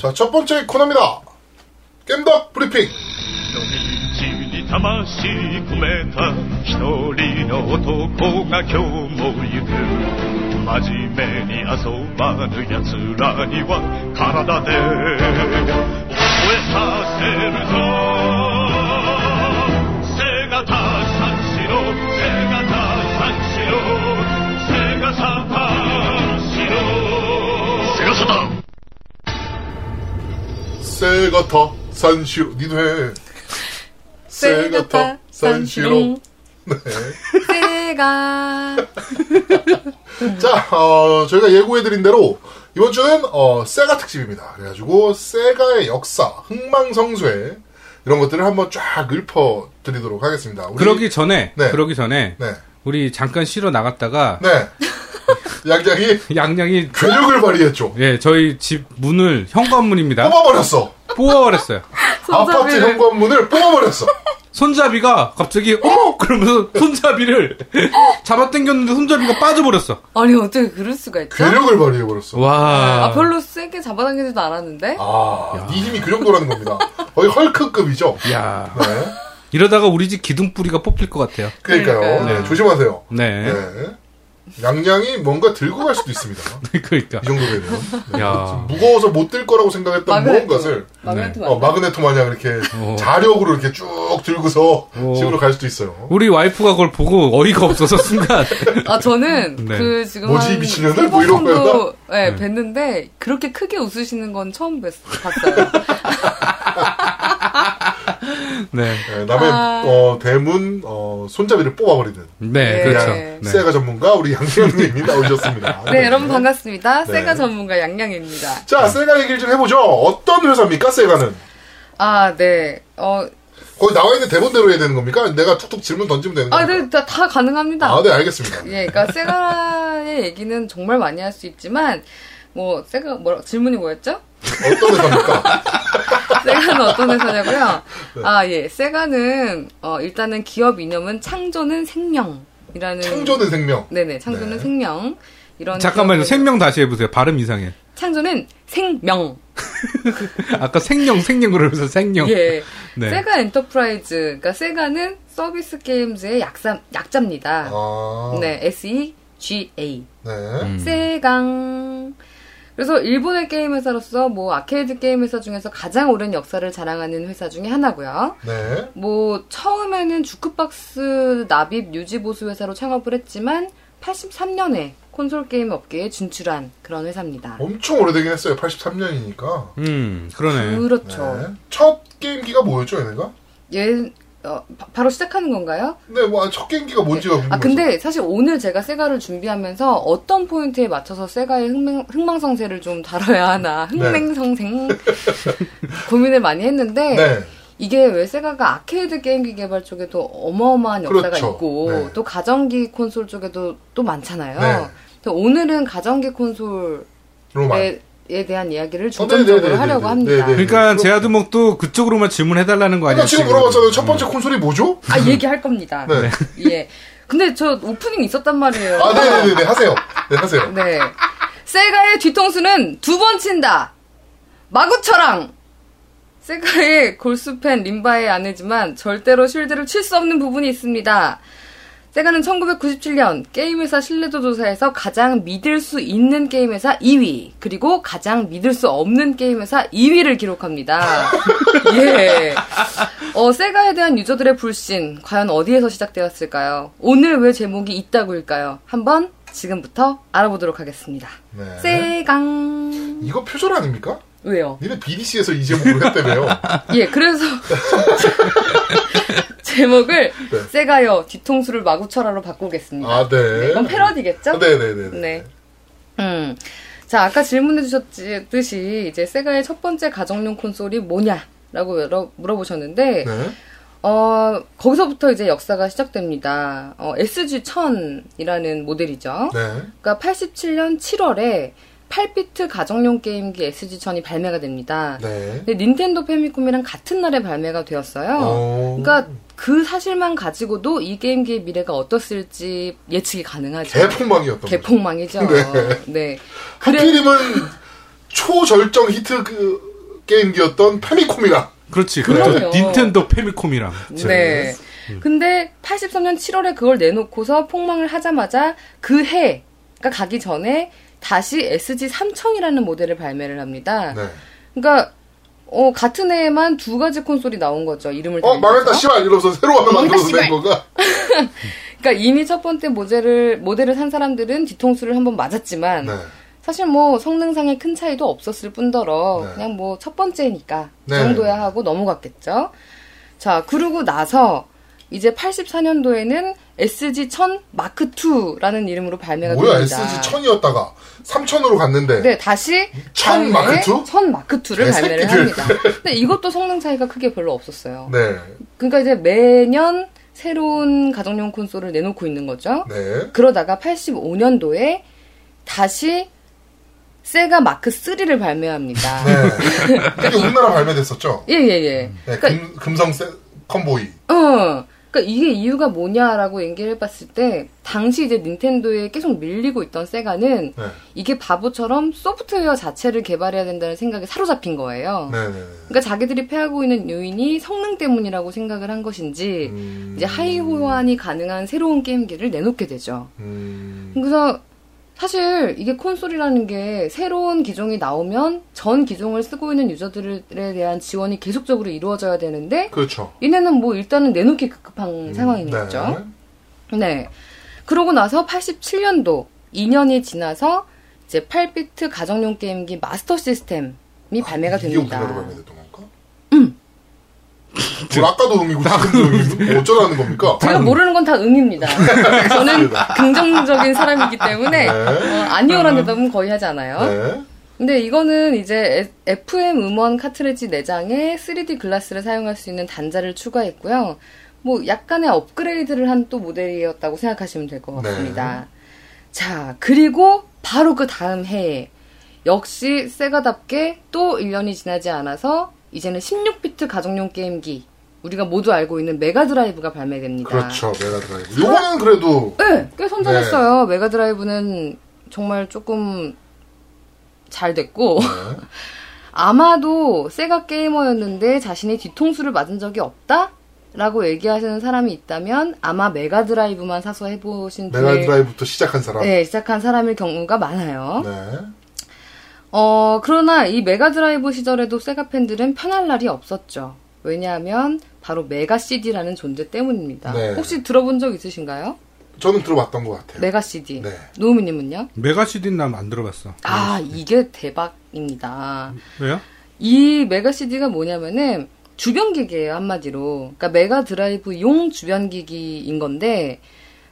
자, 첫 번째 코너입니다. 겜덕 브리핑. に魂込めた一人の男が今日も行く真面目に遊ばぬ奴らには体で覚えさせるぞ 세가타 산시로. 니도 해. 세가타 산시로. 네. 세가 자, 어, 저희가 예고해드린 대로 이번 주는 어, 세가 특집입니다. 그래가지고 세가의 역사, 흥망성쇠 이런 것들을 한번 쫙 읊어드리도록 하겠습니다. 우리- 그러기 전에 네. 그러기 전에 네, 우리 잠깐 쉬러 나갔다가 네. 양장이 양양이 괴력을 발휘했죠. 예 저희 집 문을 현관문입니다 뽑아버렸어. 뽑아버렸어요. 아파트 손잡이를- 현관문을 뽑아버렸어. 손잡이가 갑자기 어머 그러면서 손잡이를 잡아당겼는데 손잡이가 빠져버렸어. 아니 어떻게 그럴 수가 있죠? 괴력을 발휘해버렸어. 와. 아 별로 세게 잡아당기지도 않았는데 아, 네 힘이 그 정도라는 겁니다. 거의 헐크급이죠. 야 네. 이러다가 우리 집 기둥 뿌리가 뽑힐 것 같아요. 그러니까요. 그러니까요. 네, 조심하세요. 네. 네. 양양이 뭔가 들고 갈 수도 있습니다. 그러니까. 이 정도 되면. 네. 야. 무거워서 못 들 거라고 생각했던 마그네토. 무언가를 마그네토 어, 맞나? 마그네토 마냥 이렇게 오. 자력으로 이렇게 쭉 들고서 오. 집으로 갈 수도 있어요. 우리 와이프가 그걸 보고 어이가 없어서 순간 아 저는 네. 그 지금 뭐지? 세번 뭐 이런 거였나? 네, 뵀는데 그렇게 크게 웃으시는 건 처음 뵀, 봤어요. 네. 네, 남의 아. 어, 대문 어, 손잡이를 뽑아버리는 네, 네. 그렇죠. 네. 네. 세가 전문가 우리 양양님이 나오셨습니다. 네, 여러분 반갑습니다. 네. 세가 전문가 양양입니다. 자, 세가 얘기를 좀 해보죠. 어떤 회사입니까, 세가는? 아, 네. 어, 거기 나와 있는 대본대로 해야 되는 겁니까? 내가 툭툭 질문 던지면 되는 아, 겁니까? 네, 다, 다 가능합니다. 아, 네, 알겠습니다. 예, 그러니까 세가의 얘기는 정말 많이 할 수 있지만 뭐 세가 뭐 질문이 뭐였죠? 어떤 회사입니까? 세가는 어떤 회사냐고요? 네. 아, 예. 세가는 어, 일단은 기업 이념은 창조는 생명이라는 창조는 생명. 네네, 창조는 네. 생명. 이런 잠깐만요. 기업의- 생명 다시 해보세요. 발음 이상해. 창조는 생명. 아까 생명, 생명 그러면서 생명. 예. 네. 세가 엔터프라이즈. 그러니까 세가는 서비스 게임즈의 약자, 약자입니다. 아. 네, S-E-G-A. 네. 음. 세가. 그래서 일본의 게임 회사로서 뭐 아케이드 게임 회사 중에서 가장 오랜 역사를 자랑하는 회사 중에 하나고요. 네. 뭐 처음에는 주크박스 납품 유지 보수 회사로 창업을 했지만 83년에 콘솔 게임 업계에 진출한 그런 회사입니다. 엄청 오래되긴 했어요. 83년이니까. 음, 그러네. 그렇죠. 첫 게임기가 뭐였죠, 얘네가? 얘 어, 바, 바로 시작하는 건가요? 네, 뭐, 첫 게임기가 뭔지가 궁금해서. 아 근데 사실 오늘 제가 세가를 준비하면서 어떤 포인트에 맞춰서 세가의 흥망, 흥망성쇠를 좀 다뤄야 하나 네. 흥망성쇠 고민을 많이 했는데 네. 이게 왜 세가가 아케이드 게임기 개발 쪽에도 어마어마한 역사가 그렇죠. 있고 네. 또 가전기 콘솔 쪽에도 또 많잖아요. 네. 오늘은 가전기 콘솔에 로만. 에 대한 이야기를 어, 중점적으로 네네네네네. 하려고 합니다. 네네. 그러니까. 제아드목도 그쪽으로만 질문해달라는 거 아니에요? 아까 지금 물어봤잖아요. 첫 번째 콘솔이 뭐죠? 아 얘기할 겁니다. 네. 예. 근데 저 오프닝 있었단 말이에요. 아, 네네네. 하세요. 네, 하세요. 네. 세가의 뒤통수는 두 번 친다. 마구처랑. 세가의 골수팬 림바의 아내지만 절대로 쉴드를 칠 수 없는 부분이 있습니다. 세가는 1997년 게임회사 신뢰도 조사에서 가장 믿을 수 있는 게임회사 2위, 그리고 가장 믿을 수 없는 게임회사 2위를 기록합니다. 예. 어, 세가에 대한 유저들의 불신, 과연 어디에서 시작되었을까요? 오늘 왜 제목이 있다고일까요? 한번 지금부터 알아보도록 하겠습니다. 네. 세강. 이거 표절 아닙니까? 왜요? 니네 BDC에서 이 제목으로 했다며요. 예, 그래서 제목을 네. 세가요 뒤통수를 마구쳐라로 바꾸겠습니다. 아, 네. 이건 패러디겠죠? 아, 네네네. 네. 음. 자, 아까 질문해 주셨듯이 이제 세가의 첫 번째 가정용 콘솔이 뭐냐라고 물어보셨는데 네. 어, 거기서부터 이제 역사가 시작됩니다. 어, SG-1000이라는 모델이죠. 네. 그러니까 87년 7월에 8비트 가정용 게임기 SG-1000이 발매가 됩니다. 네. 근데 닌텐도 패미콤이랑 같은 날에 발매가 되었어요. 어. 그러니까 그 사실만 가지고도 이 게임기의 미래가 어떻을지 예측이 가능하죠. 개폭망이었던. 개폭망이죠. 네. 네. 하필이면 초절정 히트 그 게임기였던 페미콤이랑 그렇지. 그렇죠. 닌텐도 페미콤이랑. 네. 근데 83년 7월에 그걸 내놓고서 폭망을 하자마자 그 해가 가기 전에 다시 SG 3000이라는 모델을 발매를 합니다. 네. 그러니까 어, 같은 해에만 두 가지 콘솔이 나온 거죠. 이름을 어. 망했다 씨발 이러면서 새로 하나 만들어서 낸. 거가 그러니까 이미 첫 번째 모델을 모델을 산 사람들은 뒤통수를 한번 맞았지만 네. 사실 뭐 성능상의 큰 차이도 없었을 뿐더러 네. 그냥 뭐 첫 번째니까 그 네. 정도야 하고 넘어갔겠죠. 자, 그러고 나서 이제 84년도에는 SG1000 마크 2라는 이름으로 발매가 뭐야 됩니다. SG 1000이었다가 3000으로 갔는데 네, 다시 1000 마크 2? 1000 마크 2를 발매를. 합니다. 근데 이것도 성능 차이가 크게 별로 없었어요. 네. 그러니까 이제 매년 새로운 가정용 콘솔을 내놓고 있는 거죠. 네. 그러다가 85년도에 다시 세가 마크 3를 발매합니다. 네. 이게 우리나라 발매됐었죠. 예, 예, 예. 네, 그러니까, 금, 금성 세, 겜보이. 어, 그러니까 이게 이유가 뭐냐라고 얘기를 해봤을 때, 당시 이제 닌텐도에 계속 밀리고 있던 세가는 네. 이게 바보처럼 소프트웨어 자체를 개발해야 된다는 생각에 사로잡힌 거예요. 네, 네. 그러니까 자기들이 패하고 있는 요인이 성능 때문이라고 생각을 한 것인지, 음, 이제 하위 호환이 가능한 새로운 게임기를 내놓게 되죠. 음, 그래서 사실 이게 콘솔이라는 게 새로운 기종이 나오면 전 기종을 쓰고 있는 유저들에 대한 지원이 계속적으로 이루어져야 되는데 그렇죠. 얘네는 뭐 일단은 내놓기 급급한 음, 상황인 거죠. 네. 그러고 나서 87년도 2년이 지나서 이제 8비트 가정용 게임기 마스터 시스템이 발매가 이게 됩니다. 우리나라 발매됐던 건가? 음. 뭘 아까도 음이고 지금도 음이고 뭐 어쩌라는 겁니까? 제가 모르는 건 다 응입니다. 저는 긍정적인 사람이기 때문에 네. 어, 아니오라는 대답은 거의 하지 않아요. 네. 근데 이거는 이제 FM 음원 카트리지 내장에 3D 글라스를 사용할 수 있는 단자를 추가했고요. 뭐 약간의 업그레이드를 한 또 모델이었다고 생각하시면 될것 네. 같습니다. 자, 그리고 바로 그 다음 해에 역시 세가답게 또 1년이 지나지 않아서 이제는 16비트 가정용 게임기 우리가 모두 알고 있는 메가드라이브가 발매됩니다. 그렇죠. 메가드라이브. 요거는 그래도 네, 꽤 선전했어요. 메가드라이브는 정말 조금 잘 됐고 네. 아마도 세가 게이머였는데 자신이 뒤통수를 맞은 적이 없다? 라고 얘기하시는 사람이 있다면 아마 메가드라이브만 사서 해보신 메가드라이브부터 시작한 사람. 네, 시작한 사람일 경우가 많아요. 네. 어, 그러나 이 메가드라이브 시절에도 세가 팬들은 편할 날이 없었죠. 왜냐하면 바로 메가 CD라는 존재 때문입니다. 네. 혹시 들어본 적 있으신가요? 저는 들어봤던 것 같아요. 메가 CD. 네. 노우미님은요? 메가 CD는 난 안 들어봤어. 아, 이게 대박입니다. 왜요? 이 메가 CD가 뭐냐면은 주변기기예요, 한마디로. 그러니까 메가 드라이브 용 주변기기인 건데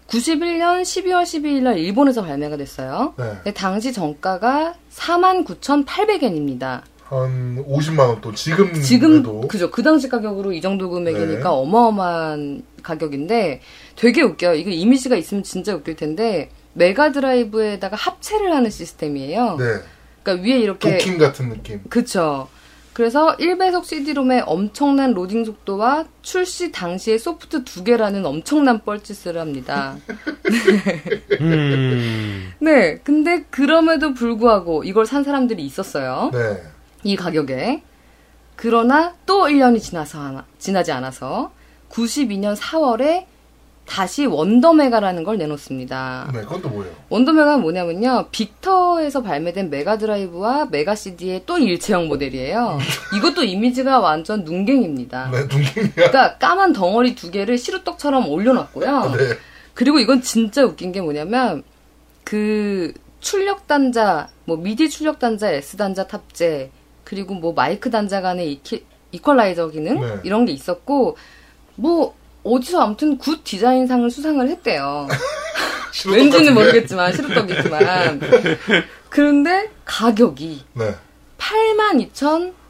91년 12월 12일 날 일본에서 발매가 됐어요. 네. 당시 정가가 49,800엔입니다. 한 50만 원 돈. 지금 지금 그죠 그 당시 가격으로 이 정도 금액이니까 네. 어마어마한 가격인데 되게 웃겨요. 이거 이미지가 있으면 진짜 웃길 텐데 메가 드라이브에다가 합체를 하는 시스템이에요. 네. 그러니까 위에 이렇게 도킹 같은 느낌. 그쵸. 그래서 1배속 CD롬의 엄청난 로딩 속도와 출시 당시에 소프트 두 개라는 엄청난 뻘짓을 합니다. 음. 네, 근데 그럼에도 불구하고 이걸 산 사람들이 있었어요. 네. 이 가격에. 그러나 또 1년이 지나서 하나- 지나지 않아서 92년 4월에 다시 원더메가라는 걸 내놓습니다. 네, 그건 또 뭐예요? 원더메가가 뭐냐면요. 빅터에서 발매된 메가드라이브와 메가 CD의 또 일체형 모델이에요. 이것도 이미지가 완전 눈갱입니다. 네, 눈갱이야. 그러니까 까만 덩어리 두 개를 시루떡처럼 올려놨고요. 네. 그리고 이건 진짜 웃긴 게 뭐냐면 그 출력 단자, 뭐 미디 출력 단자, S 단자 탑재, 그리고 뭐 마이크 단자 간의 이퀄라이저 기능 네. 이런 게 있었고 뭐 어디서 아무튼 good design상을 수상을 했대요. 왠지는. 모르겠지만 시루떡이지만 그런데 가격이 네.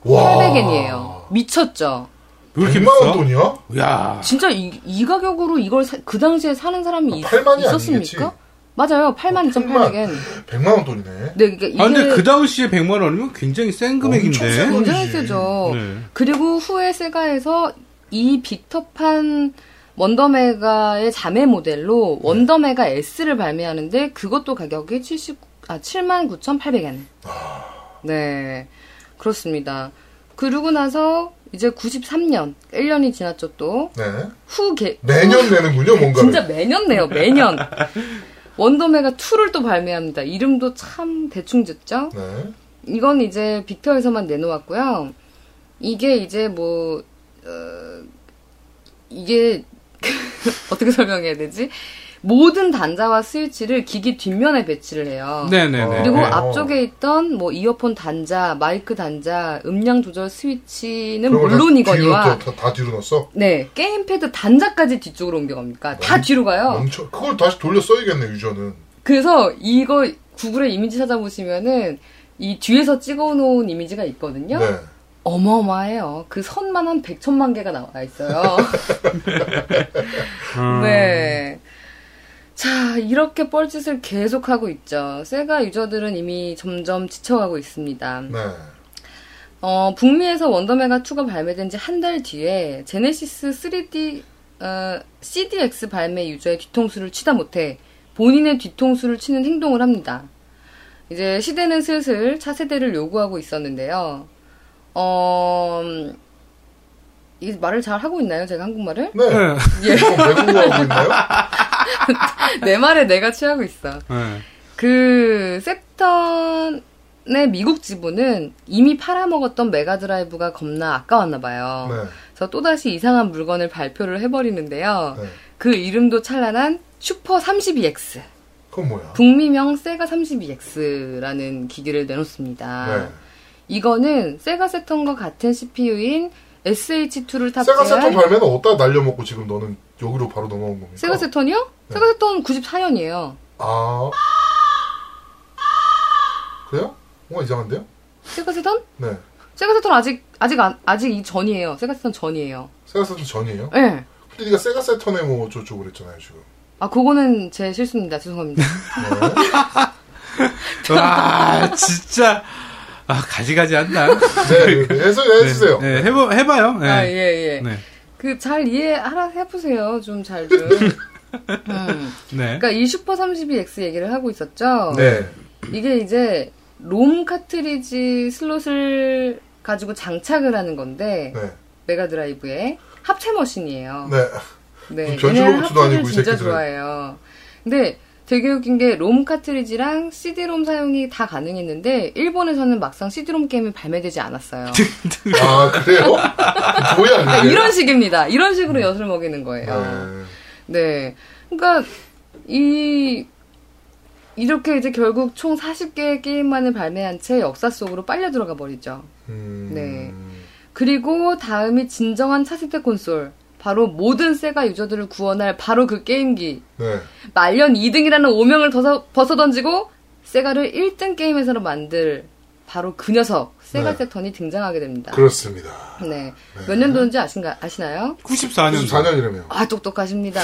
82,800엔이에요. 미쳤죠. 왜 이렇게 100만 원 비싸? 돈이야? 야. 진짜 이, 이 가격으로 이걸 사- 그 당시에 사는 사람이 있, 8만이 있었습니까? 아니겠지? 맞아요. 82,800엔. 100만 원 돈이네. 네, 그러니까 이게 아, 근데 그 당시에 100만 원이면 굉장히 센 금액인데. 엄청 센 굉장히. 세죠. 네. 그리고 후에 세가에서 이 빅터판 원더메가의 자매 모델로 원더메가 S를 발매하는데 그것도 가격이 70, 아, 79,800엔. 네. 그렇습니다. 그러고 나서 이제 93년 1년이 지났죠 또 네. 후개 매년 내는군요, 뭔가. 진짜 매년 내요 매년 원더메가 2를 또 발매합니다. 이름도 참 대충 짓죠. 네. 이건 이제 빅터에서만 내놓았고요. 이게 이제 뭐 어, 이게 어떻게 설명해야 되지? 모든 단자와 스위치를 기기 뒷면에 배치를 해요. 네네네. 그리고 네. 앞쪽에 있던 뭐 이어폰 단자, 마이크 단자, 음량 조절 스위치는 물론이거니와 뒤로, 다, 다 뒤로 넣었어? 네 게임패드 단자까지 뒤쪽으로 옮겨갑니까? 다 뒤로 가요. 멈춰. 그걸 다시 돌려 써야겠네, 유저는. 그래서 이거 구글에 이미지 찾아보시면은 이 뒤에서 찍어 놓은 이미지가 있거든요. 네. 어마어마해요. 그 선만 한 100천만 개가 나와 있어요. 음. 네. 자, 이렇게 뻘짓을 계속하고 있죠. 세가 유저들은 이미 점점 지쳐가고 있습니다. 네. 어, 북미에서 원더메가 2가 발매된 지 한 달 뒤에 제네시스 3D, 어, CDX 발매 유저의 뒤통수를 치다 못해 본인의 뒤통수를 치는 행동을 합니다. 이제 시대는 슬슬 차세대를 요구하고 있었는데요. 어, 음, 이 말을 잘 하고 있나요? 제가 한국말을? 네. 네. 예. 외국어 하고 있나요? 내 말에 내가 취하고 있어. 네. 그 셉턴의 미국 지부는 이미 팔아먹었던 메가드라이브가 겁나 아까웠나 봐요. 네. 그래서 또다시 이상한 물건을 발표를 해버리는데요. 네. 그 이름도 찬란한 슈퍼 32X. 그건 뭐야? 북미명 세가 32X라는 기기를 내놓습니다. 네. 이거는 세가 세턴과 같은 CPU인 SH2를 세가 세턴 탑재한 발매는 어디다 날려먹고 지금 너는 여기로 바로 넘어온 겁니까? 세가 세턴이요? 네. 세가 세턴 94년이에요. 아. 그래요? 뭔가 이상한데요? 세가 세턴? 네. 세가 세턴 아직 아직 안- 아직 이 전이에요. 세가 세턴 전이에요. 세가 세턴 전이에요? 예. 네. 근데 네가 세가 세턴에 뭐 어쩌고 그랬잖아요, 지금. 아 그거는 제 실수입니다. 죄송합니다. 네. 와, 진짜. 아, 가지가지 한다. 네, 네, 네. 해서 해주세요. 네, 해보, 해봐요. 네. 아 예 예. 네. 그잘 이해하라 해보세요. 좀 잘 좀. 음. 네. 그러니까 이 슈퍼 32X 얘기를 하고 있었죠. 네. 이게 이제 롬 카트리지 슬롯을 가지고 장착을 하는 건데 네. 메가 드라이브에 합체 머신이에요. 네. 네, 변신 얘네는 로봇도 아니고 이 진짜 새끼들은. 좋아해요. 근데 되게 웃긴 게 롬 카트리지랑 CD-롬 사용이 다 가능했는데 일본에서는 막상 CD-롬 게임이 발매되지 않았어요. 아, 그래요? 뭐야, 네, 그게? 이런 식입니다. 이런 식으로 엿을 먹이는 거예요. 네. 네. 그러니까 이 이렇게 이제 결국 총 40개의 게임만을 발매한 채 역사 속으로 빨려 들어가 버리죠. 음. 네. 그리고 다음이 진정한 차세대 콘솔. 바로 모든 세가 유저들을 구원할 바로 그 게임기. 네. 말년 2등이라는 오명을 벗어, 벗어던지고 세가를 1등 게임에서 만들 바로 그 녀석 세가 네. 세턴이 등장하게 됩니다. 그렇습니다. 네. 몇 년도인지 아신가, 아시나요? 94년. 94년이라며요. 아, 똑똑하십니다.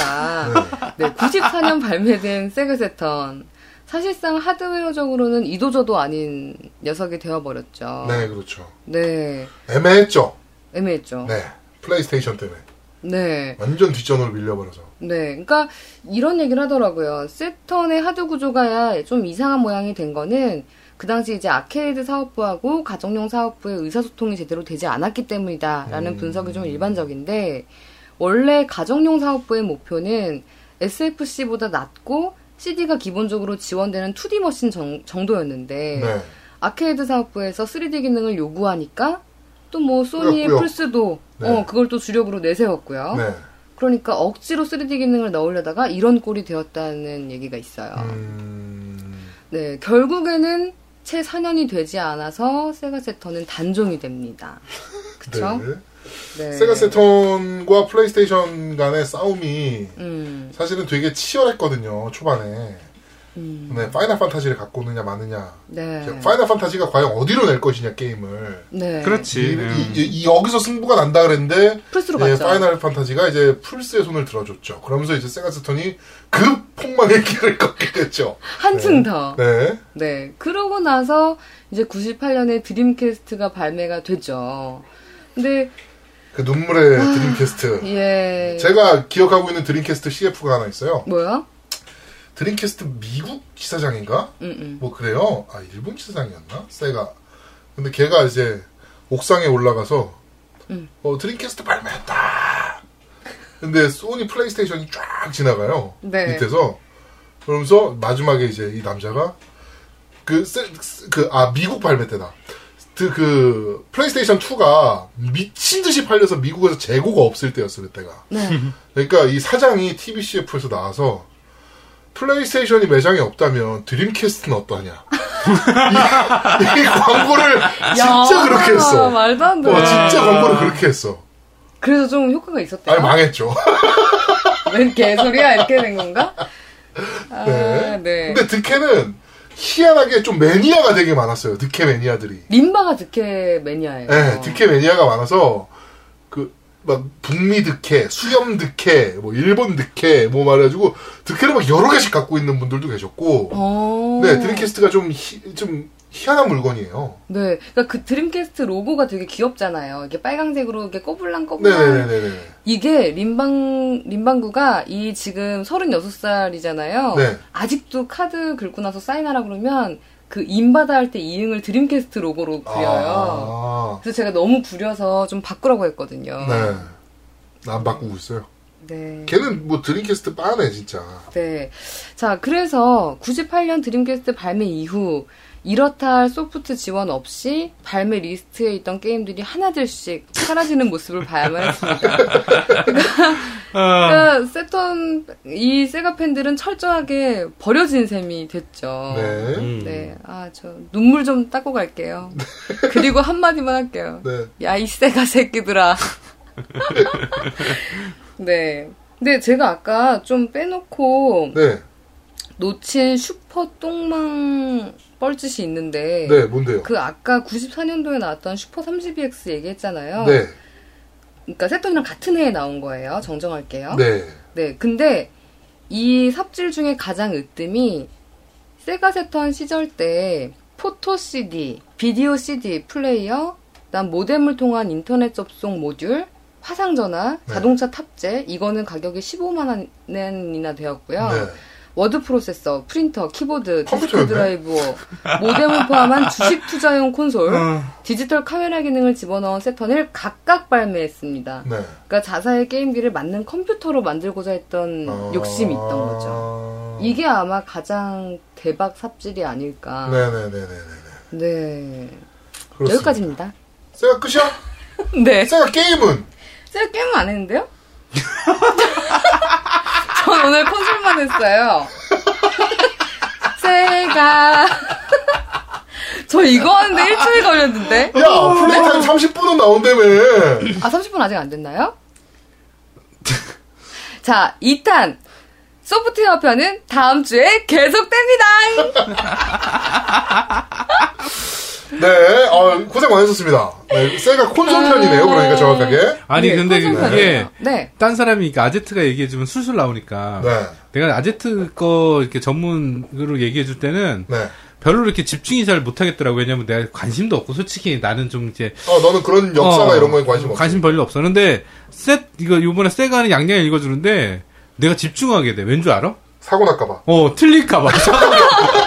네, 94년 발매된 세가 세턴. 사실상 하드웨어적으로는 이도저도 아닌 녀석이 되어버렸죠. 네, 그렇죠. 네. 애매했죠. 애매했죠. 네. 플레이스테이션 때문에. 네. 완전 뒷전으로 밀려버려서. 네. 그러니까 이런 얘기를 하더라고요. 세턴의 하드 구조가 좀 이상한 모양이 된 거는 그 당시 이제 아케이드 사업부하고 가정용 사업부의 의사소통이 제대로 되지 않았기 때문이다라는 음. 분석이 좀 일반적인데 원래 가정용 사업부의 목표는 SFC보다 낮고 CD가 기본적으로 지원되는 2D 머신 정, 정도였는데 네. 아케이드 사업부에서 3D 기능을 요구하니까 또 뭐 소니의 꾸역꾸역. 플스도 네. 어 그걸 또 주력으로 내세웠고요. 네. 그러니까 억지로 3D 기능을 넣으려다가 이런 꼴이 되었다는 얘기가 있어요. 음. 네, 결국에는 채 4년이 되지 않아서 세가 세턴은 단종이 됩니다. 그쵸? 네. 네. 세가 세턴과 플레이스테이션 간의 싸움이 음, 사실은 되게 치열했거든요, 초반에. 음, 네, 파이널 판타지를 갖고 오느냐, 마느냐. 네. 파이널 판타지가 과연 어디로 낼 것이냐, 게임을. 네. 그렇지. 이, 네. 이- 이- 이 여기서 승부가 난다 그랬는데 플스로 예, 갔죠. 파이널 판타지가 이제 플스의 손을 들어줬죠. 그러면서 이제 세가 세턴이 그 폭망의 길을 걷게 됐죠. 한층 더. 네. 네. 그러고 나서 이제 98년에 드림캐스트가 발매가 되죠. 근데, 그 눈물의 드림캐스트. 예. 제가 기억하고 있는 드림캐스트 CF가 하나 있어요. 뭐야? 드림캐스트 미국 지사장인가? 음, 음. 뭐 그래요. 아 일본 지사장이었나? 세가. 근데 걔가 이제 옥상에 올라가서 음. 어, 드림캐스트 발매했다. 근데 소니 플레이스테이션이 쫙 지나가요. 네. 밑에서 그러면서 마지막에 이제 이 남자가 그그아 미국 발매 때다. 그, 그 플레이스테이션 2가 미친 듯이 팔려서 미국에서 재고가 없을 때였어 그때가. 네. 그러니까 이 사장이 TV CF에서 나와서 플레이스테이션이 매장에 없다면 드림캐스트는 어떠냐. 이, 이 광고를 진짜 야, 그렇게 했어. 말도 안 돼. 어, 진짜 광고를 그렇게 했어. 그래서 좀 효과가 있었대요. 아니 망했죠. 웬 개소리야 이렇게 된 건가? 아, 네. 네. 근데 득해는 희한하게 좀 매니아가 되게 많았어요. 득해 매니아들이. 림바가 득해 매니아예요. 네, 득해 매니아가 많아서 그 막 북미 득해, 수염 득해, 뭐 일본 득해, 뭐 말해가지고 득해를 막 여러 개씩 갖고 있는 분들도 계셨고. 어. 네, 드림캐스트가 좀, 희, 좀 희한한 물건이에요. 네. 그러니까 그 드림캐스트 로고가 되게 귀엽잖아요. 이게 빨강색으로 이렇게 꼬불랑 꼬불랑. 이게 림방 림방구가 이 지금 36살이잖아요. 네. 아직도 카드 긁고 나서 사인하라 그러면 그 인바다 할 때 이응을 드림캐스트 로고로 그려요. 아, 그래서 제가 너무 구려서 좀 바꾸라고 했거든요. 네. 난 바꾸고 있어요. 네. 걔는 뭐 드림캐스트 빠네, 진짜. 네. 자, 그래서 98년 드림캐스트 발매 이후 이렇다 할 소프트 지원 없이 발매 리스트에 있던 게임들이 하나둘씩 사라지는 모습을 봐야만 했습니다. 아, 그러니까 세턴 이 세가 팬들은 철저하게 버려진 셈이 됐죠. 네. 음. 네. 아, 저 눈물 좀 닦고 갈게요. 그리고 한마디만 할게요. 네. 야, 이 세가 새끼들아. 네. 근데 제가 아까 좀 빼놓고 네. 놓친 슈퍼 똥망 뻘짓이 있는데 네, 뭔데요? 그 아까 94년도에 나왔던 슈퍼 32X 얘기했잖아요. 네. 그러니까 세턴이랑 같은 해에 나온 거예요. 정정할게요. 네. 네, 근데 이 삽질 중에 가장 으뜸이 세가 세턴 시절 때 포토 CD, 비디오 CD 플레이어, 그다음 모뎀을 통한 인터넷 접속 모듈, 화상 전화, 네. 자동차 탑재 이거는 가격이 15만 원이나 되었고요. 네. 워드 프로세서, 프린터, 키보드, 디스크. 드라이브, 모뎀을 포함한 주식 투자용 콘솔, 어. 디지털 카메라 기능을 집어넣은 세턴을 각각 발매했습니다. 네. 그러니까 자사의 게임기를 만능 컴퓨터로 만들고자 했던 아. 욕심이 있던 거죠. 이게 아마 가장 대박 삽질이 아닐까. 네네네네네. 네. 그렇습니다. 여기까지입니다. 세가 끝이야? 네. 세가 게임은? 제가 게임은 안 했는데요? 전 오늘 콘솔만 했어요. 제가 저 이거 하는데 일주일 걸렸는데. 야, 플레이 타임 30분은 나온다며. 아 30분 아직 안 됐나요? 자 2탄 소프트웨어 편은 다음 주에 계속됩니다. 네, 어, 고생 많으셨습니다. 네, 세가 콘솔 편이네요, 그러니까 정확하게. 아니 네, 근데 편이에요. 네. 딴 사람이 그러니까 아제트가 얘기해주면 술술 나오니까 네, 내가 아제트 거 이렇게 전문으로 얘기해줄 때는 네. 별로 이렇게 집중이 잘 못하겠더라고 왜냐면 내가 관심도 없고 솔직히 나는 좀 이제 어, 너는 그런 역사가 어, 이런 거에 관심 없어. 관심 별로 없어. 근데 셋 이거 요번에 세가는 양양 읽어주는데 내가 집중하게 돼. 왠 줄 알아? 사고 날까봐. 어 틀릴까봐.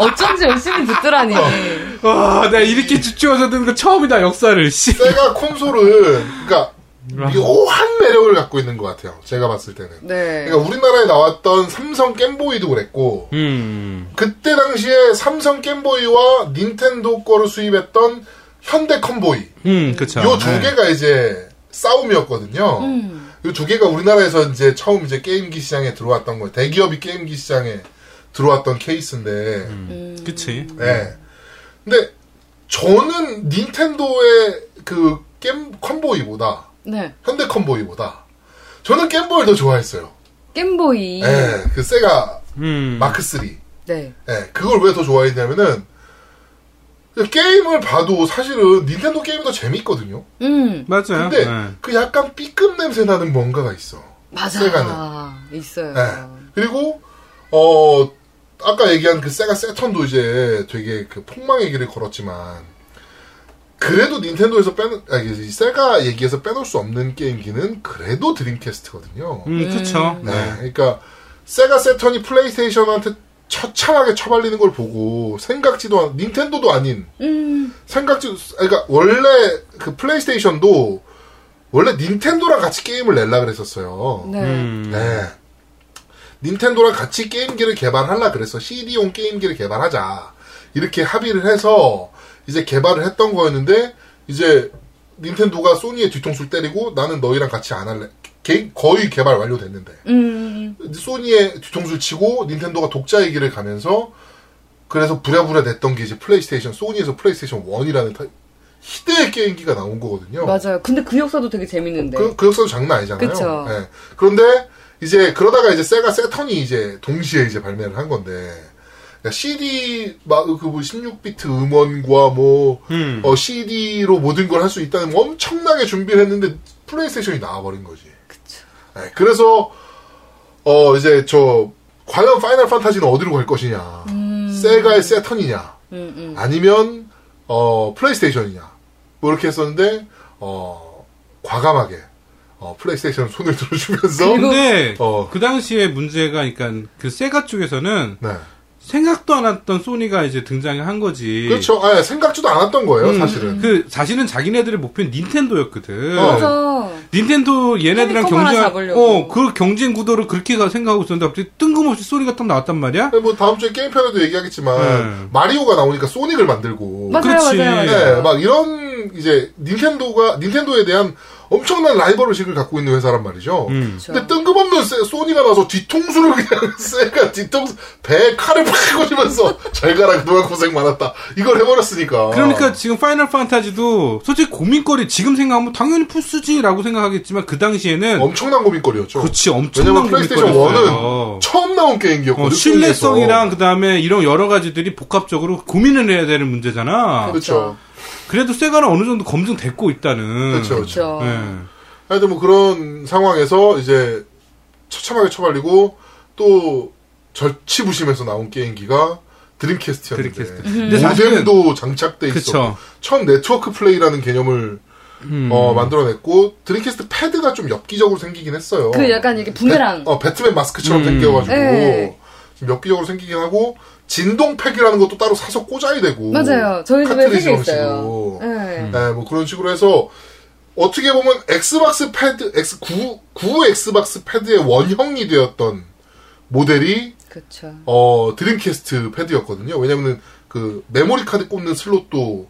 어쩐지 열심히 듣더라니. 와, 내가 이렇게 집중해서 듣는 거 처음이다 역사를. 씨. 세가 콘솔은, 그니까, 묘한 매력을 갖고 있는 것 같아요. 제가 봤을 때는. 네. 그러니까 우리나라에 나왔던 삼성 겜보이도 그랬고, 음. 그때 당시에 삼성 겜보이와 닌텐도 거를 수입했던 현대 컴보이. 음, 그쵸. 요두 네. 개가 이제 싸움이었거든요. 음. 이두 개가 우리나라에서 이제 처음 이제 게임기 시장에 들어왔던 거예요. 대기업이 게임기 시장에 들어왔던 케이스인데, 음. 그치. 네. 근데 저는 닌텐도의 그 게임 컴보이보다 네. 현대 컴보이보다 저는 게임보이를 더 좋아했어요. 겜보이. 네, 그 세가 음. 마크 3. 네. 네, 그걸 왜 더 좋아했냐면은 게임을 봐도 사실은 닌텐도 게임이 더 재밌거든요. 음. 맞아요. 근데 네. 그 약간 B급 냄새 나는 뭔가가 있어. 맞아. 세가는. 있어요. 네. 그리고 어 아까 얘기한 그 세가 세턴도 이제 되게 그 폭망의 길을 걸었지만 그래도 닌텐도에서 빼는 아니 이 세가 얘기에서 빼놓을 수 없는 게임기는 그래도 드림캐스트거든요. 음, 그쵸. 네. 그러니까 세가 세턴이 플레이스테이션한테 처참하게 처발리는 걸 보고 생각지도 않, 닌텐도도 아닌 음, 생각지, 그러니까 원래 그 플레이스테이션도 원래 닌텐도랑 같이 게임을 낼라 그랬었어요. 네. 음. 네. 닌텐도랑 같이 게임기를 개발하려 그래서 CD용 게임기를 개발하자. 이렇게 합의를 해서 이제 개발을 했던 거였는데 이제 닌텐도가 소니의 뒤통수를 때리고 나는 너희랑 같이 안 할래. 개- 거의 개발 완료됐는데 음, 소니의 뒤통수를 치고 닌텐도가 독자의 길을 가면서 그래서 부랴부랴 냈던 게 이제 플레이스테이션 소니에서 플레이스테이션 1이라는 희대의 게임기가 나온 거거든요. 맞아요. 근데 그 역사도 되게 재밌는데. 그, 그 역사도 장난 아니잖아요. 예. 그런데 이제 그러다가 이제 세가 세턴이 이제 동시에 이제 발매를 한 건데 그러니까 CD 막그뭐 16비트 음원과 뭐 음. 어, CD로 모든 걸 할 수 있다는 뭐 엄청나게 준비를 했는데 플레이스테이션이 나와버린 거지. 그쵸. 예, 그래서 어 이제 저 과연 파이널 판타지는 어디로 갈 것이냐? 세가의 세턴이냐? 음, 음. 아니면 어 플레이스테이션이냐? 뭐 이렇게 했었는데 어 과감하게 어 플레이스테이션 손을 들어주면서 근데 어. 그 당시에 문제가 그러니까 그 세가 쪽에서는 네 생각도 안 했던 소니가 이제 등장한 거지. 그렇죠. 아 생각지도 않았던 거예요 음, 사실은. 그 사실은 자기네들의 목표는 닌텐도였거든. 어. 맞아. 닌텐도 얘네들이랑 경쟁. 어, 그 경쟁 구도를 그렇게 가- 생각하고 있었는데 갑자기 뜬금없이 소니가 딱 나왔단 말이야? 뭐 다음 주에 게임편에도 얘기하겠지만 네. 마리오가 나오니까 소닉을 만들고 맞아요, 그렇지. 맞아요, 맞아요. 네, 막 이런 이제 닌텐도가 닌텐도에 대한 엄청난 라이벌의식을 갖고 있는 회사란 말이죠. 음. 근데 뜬금없는 세- 소니가 나서 뒤통수를 그냥 세가 뒤통수 배에 칼을 팍 꽂으면서 잘 가라 그동안 고생 많았다 이걸 해버렸으니까. 그러니까 지금 파이널 판타지도 솔직히 고민거리 지금 생각하면 당연히 플스지라고 생각하겠지만 그 당시에는 엄청난 고민거리였죠. 그렇지 엄청난 왜냐면 플레이스테이션 고민거리였어요. 1은 처음 나온 게임기였거든요. 어, 신뢰성이랑 그 다음에 이런 여러 가지들이 복합적으로 고민을 해야 되는 문제잖아. 그렇죠. 그래도 세가는 어느 정도 검증됐고 있다는. 그렇죠. 그렇죠. 예. 하여튼 뭐 그런 상황에서 이제 처참하게 처발리고 또 절치부심해서 나온 게임기가 드림캐스트였는데 드림캐스트. 근데 사실은- 모뎀도 장착돼 있었고. 처음 네트워크 플레이라는 개념을 음. 어, 만들어냈고 드림캐스트 패드가 좀 엽기적으로 생기긴 했어요. 그 약간 이게 부메랑. 배, 어, 배트맨 마스크처럼 음. 생겨가지고 네. 좀 엽기적으로 생기긴 하고 진동팩이라는 것도 따로 사서 꽂아야 되고 맞아요. 저희 집에 카트리지 세개 형식으로. 있어요. 네. 네, 뭐 그런 식으로 해서 어떻게 보면 엑스박스 패드 X 9 9 엑스박스 패드의 원형이 되었던 모델이 그렇죠. 어 드림캐스트 패드였거든요. 왜냐면은 그 메모리 카드 꽂는 슬롯도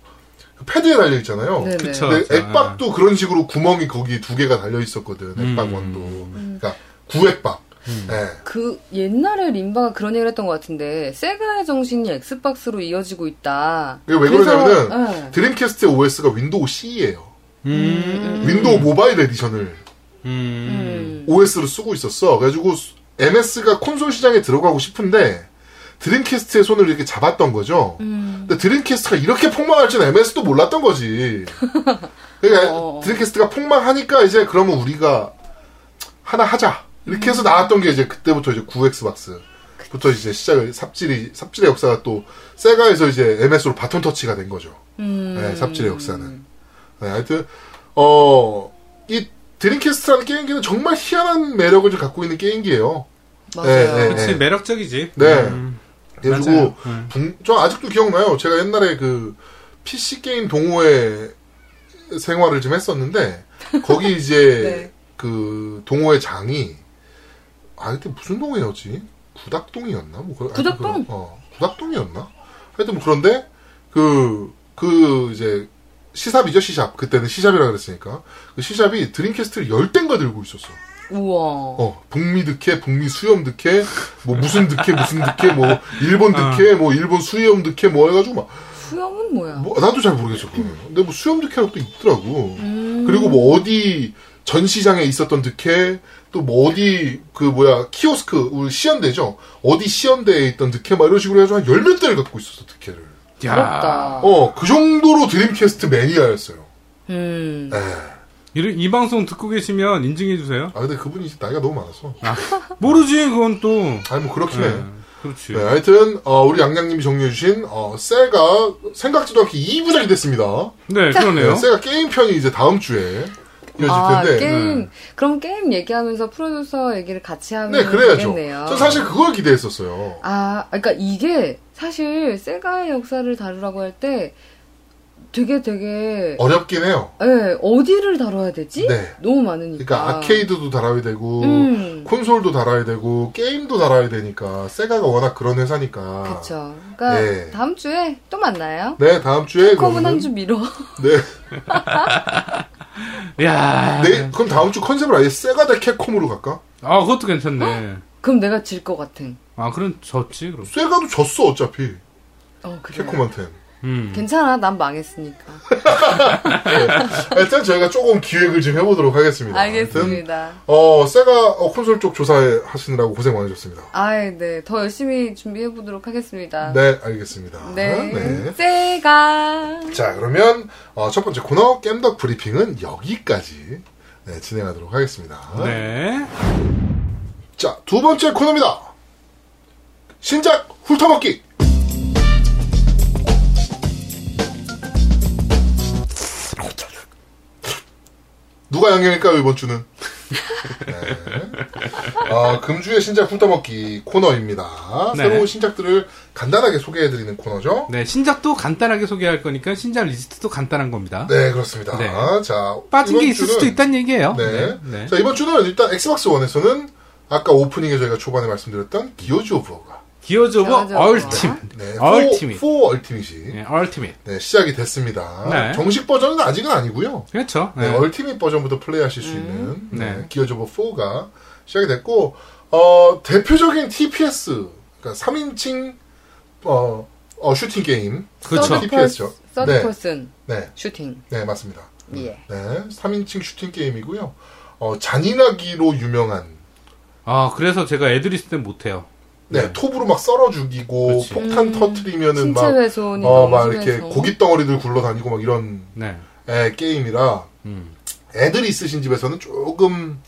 그 패드에 달려 있잖아요. 그쵸. 근데 자. 액박도 그런 식으로 구멍이 거기 두 개가 달려 있었거든. 음. 액박 원도. 그러니까 구액박. 네. 그 옛날에 림바가 그런 얘기를 했던 것 같은데 세가의 정신이 엑스박스로 이어지고 있다. 이게 왜 그러냐면은 네. 드림캐스트의 OS가 윈도우 CE예요. 음. 윈도우 모바일 에디션을 음. 음. OS로 쓰고 있었어. 그래가지고 MS가 콘솔 시장에 들어가고 싶은데 드림캐스트의 손을 이렇게 잡았던 거죠. 음. 근데 드림캐스트가 이렇게 폭망할 줄은 MS도 몰랐던 거지. 그러니까 어. 드림캐스트가 폭망하니까 이제 그러면 우리가 하나 하자. 이렇게 해서 나왔던 게 이제 그때부터 이제 9X박스 부터 이제 시작을 삽질이 삽질의 역사가 또 세가에서 이제 MS로 바톤 터치가 된 거죠. 음. 네, 삽질의 역사는. 네, 하여튼 어이 드림캐스트라는 게임기는 정말 희한한 매력을 좀 갖고 있는 게임기예요. 맞아요. 네, 네. 그렇지 매력적이지. 네. 음. 그래가지고 맞아요. 음. 붕- 저 아직도 기억나요. 제가 옛날에 그 PC 게임 동호회 생활을 좀 했었는데 거기 이제 네. 그 동호회 장이 아 그때 무슨 동호회였지? 구닥동이었나? 뭐 구닥동? 어 구닥동이었나? 하여튼 뭐 그런데 그그 이제 시삽이죠 시삽 그때는 시삽이라 그랬으니까 그 시삽이 드림캐스트를 열 땡가 들고 있었어. 우와. 어, 북미 득회, 북미 수염 득회, 뭐 무슨 득회, 무슨 득회, 뭐 일본 아. 득회, 뭐 일본 수염 득회, 뭐 해가지고 막, 수염은 뭐야? 뭐 나도 잘 모르겠어. 그거는. 근데 뭐 수염 득회라고 또 있더라고. 음. 그리고 뭐 어디 전시장에 있었던 득회, 또뭐 어디 그 뭐야 키오스크 우리 시연대죠. 어디 시연대에 있던 득회 막 이런 식으로 해가지고 한열 몇 대를 갖고 있었어 득회를. 야. 부럽다. 어, 그 정도로 드림캐스트 매니아였어요. 음. 에. 이, 이 방송 듣고 계시면 인증해 주세요. 아 근데 그분이 이제 나이가 너무 많아서. 모르지 그건 또. 아니 뭐 그렇긴 해. 네, 그렇지. 네, 하여튼 어, 우리 양양님이 정리해주신 어, 셀가 생각지도 않게 2부작이 됐습니다. 네, 그러네요. 네, 세가 게임 편이 이제 다음 주에 아, 텐데. 게임, 그럼 게임 얘기하면서 프로듀서 얘기를 같이 하면 네, 그래야죠. 되겠네요. 전 사실 그걸 기대했었어요. 아, 그러니까 이게 사실 세가의 역사를 다루라고 할 때 되게 되게 어렵긴 해요. 예, 어디를 다뤄야 되지? 네. 너무 많으니까. 그러니까 아케이드도 달아야 되고 음. 콘솔도 달아야 되고 게임도 달아야 되니까 세가가 워낙 그런 회사니까. 그쵸. 그러니까 네. 다음 주에 또 만나요. 네, 다음 주에 컵은 그러면은- 한주 미뤄. 네. 야. 네, 그럼 다음 주 컨셉을 아예 세가 대 캡콤으로 갈까? 아, 그것도 괜찮네. 그럼 내가 질 것 같은. 아, 그럼 졌지, 그럼. 세가도 졌어 어차피 어, 그래. 캡콤한테. 음. 괜찮아. 난 망했으니까. 일단 저희가 조금 기획을 좀 해보도록 하겠습니다. 하여튼, 알겠습니다. 어, 세가 어, 콘솔 쪽 조사하시느라고 고생 많으셨습니다. 아이, 네. 더 열심히 준비해 보도록 하겠습니다. 네, 알겠습니다. 네. 네. 세가. 자, 그러면 어, 첫 번째 코너 겜덕 브리핑은 여기까지 네, 진행하도록 하겠습니다. 네. 자, 두 번째 코너입니다. 신작 훑어먹기. 누가 양념일까요, 이번 주는? 네. 어, 금주의 신작 훑어먹기 코너입니다. 네. 새로운 신작들을 간단하게 소개해드리는 코너죠. 네, 신작도 간단하게 소개할 거니까 신작 리스트도 간단한 겁니다. 네, 그렇습니다. 네. 자, 빠진 게 있을 주는- 수도 있다는 얘기예요. 네. 네. 자, 이번 주는 일단 엑스박스 원에서는 아까 오프닝에 저희가 초반에 말씀드렸던 기어즈 오브 워가 기어즈 오브 얼팀. 네, Ultimate. 4, 4 얼티밋이 네, Ultimate. 네, 시작이 됐습니다. 네. 정식 버전은 아직은 아니고요. 그렇죠. 네, 네. Ultimate 버전부터 플레이하실 수 있는 네, 네. 기어즈 오브 4가 시작이 됐고 어, 대표적인 TPS 그러니까 3인칭 어, 어, 슈팅 게임 그렇죠. TPS죠. third 네. person 네, shooting. 네 맞습니다. 예. 네, 3인칭 슈팅 게임이고요. 어, 잔인하기로 유명한 아, 그래서 제가 애들 있을 땐 못해요. 네, 톱으로 막 썰어 죽이고 그렇지. 폭탄 음, 터트리면은 막 훼손이 어, 막 이렇게. 고깃 덩어리들 굴러 다니고 막 이런 네. 에, 게임이라 음. 애들이 있으신 집에서는 조금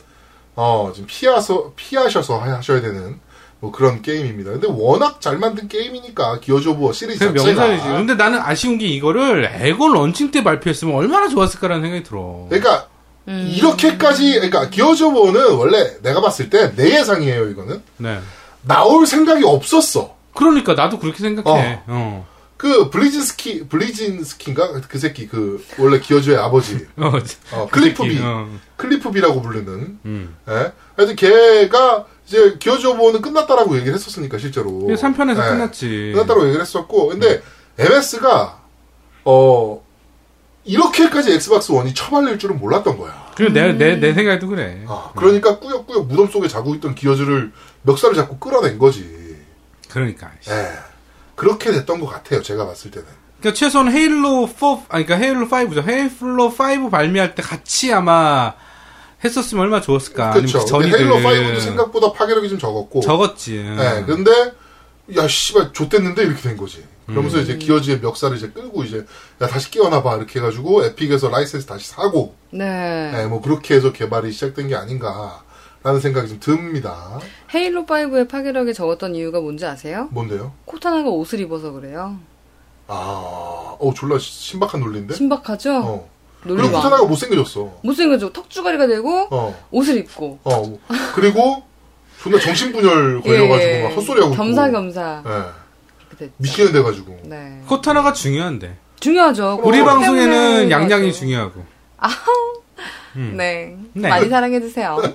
어, 좀 피하서 피하셔서 하- 하셔야 되는 뭐 그런 게임입니다. 근데 워낙 잘 만든 게임이니까 기어즈 오브 워 시리즈 그 자체가 명산이지. 근데 나는 아쉬운 게 이거를 엑원 런칭 때 발표했으면 얼마나 좋았을까라는 생각이 들어. 그러니까 음. 이렇게까지 그러니까 기어즈 오브 워는 원래 내가 봤을 때 내 예상이에요, 이거는. 네. 나올 생각이 없었어. 그러니까 나도 그렇게 생각해. 어. 그 블레진스키 블레진스키인가 그 새끼 그 원래 기어즈의 아버지 어. 어, 그 클리프 새끼, 비 어. 클리프 비라고 부르는 음. 예? 하여튼 걔가 이제 기어즈 오브 워는 끝났다라고 얘기를 했었으니까 실제로 3편에서 예, 끝났지. 끝났다고 얘기를 했었고 근데 MS가 어 이렇게까지 엑스박스 원이 처발릴 줄은 몰랐던 거야. 그리고 내, 내, 내 생각에도 그래. 아, 그러니까 꾸역꾸역 무덤 속에 자고 있던 기어즈를 멱살을 잡고 끌어낸 거지. 그러니까. 예. 그렇게 됐던 것 같아요. 제가 봤을 때는. 그러니까 최소한 헤일로 4, 아니 그러니까 헤일로 5죠. 헤일로 5 발매할 때 같이 아마 했었으면 얼마나 좋았을까. 그렇죠. 근데 전이들 헤일로 5도 생각보다 파괴력이 좀 적었고. 적었지. 예. 근데 야 씨발 좆됐는데 이렇게 된 거지. 그러면서 음. 이제 기어즈의 멱살을 이제 끌고 이제 야 다시 깨어나봐 이렇게 해가지고 에픽에서 라이센스 다시 사고 네. 예, 뭐 그렇게 해서 개발이 시작된 게 아닌가 라는 생각이 좀 듭니다. 헤일로 5의 파괴력이 적었던 이유가 뭔지 아세요? 뭔데요? 코타나가 옷을 입어서 그래요. 아, 어 졸라 신박한 논리인데. 신박하죠? 어. 그리고 왕. 코타나가 못생겨졌어. 못생겨져. 턱주가리가 되고 어, 옷을 입고. 어. 그리고 존나 정신분열 걸려가지고 예, 막 헛소리하고 겸사겸사. 예. 됐죠. 미친년 돼가지고. 네. 코타나가 중요한데. 중요하죠. 우리 방송에는 양양이 맞죠. 중요하고. 음. 네. 네. 많이 사랑해주세요. 네.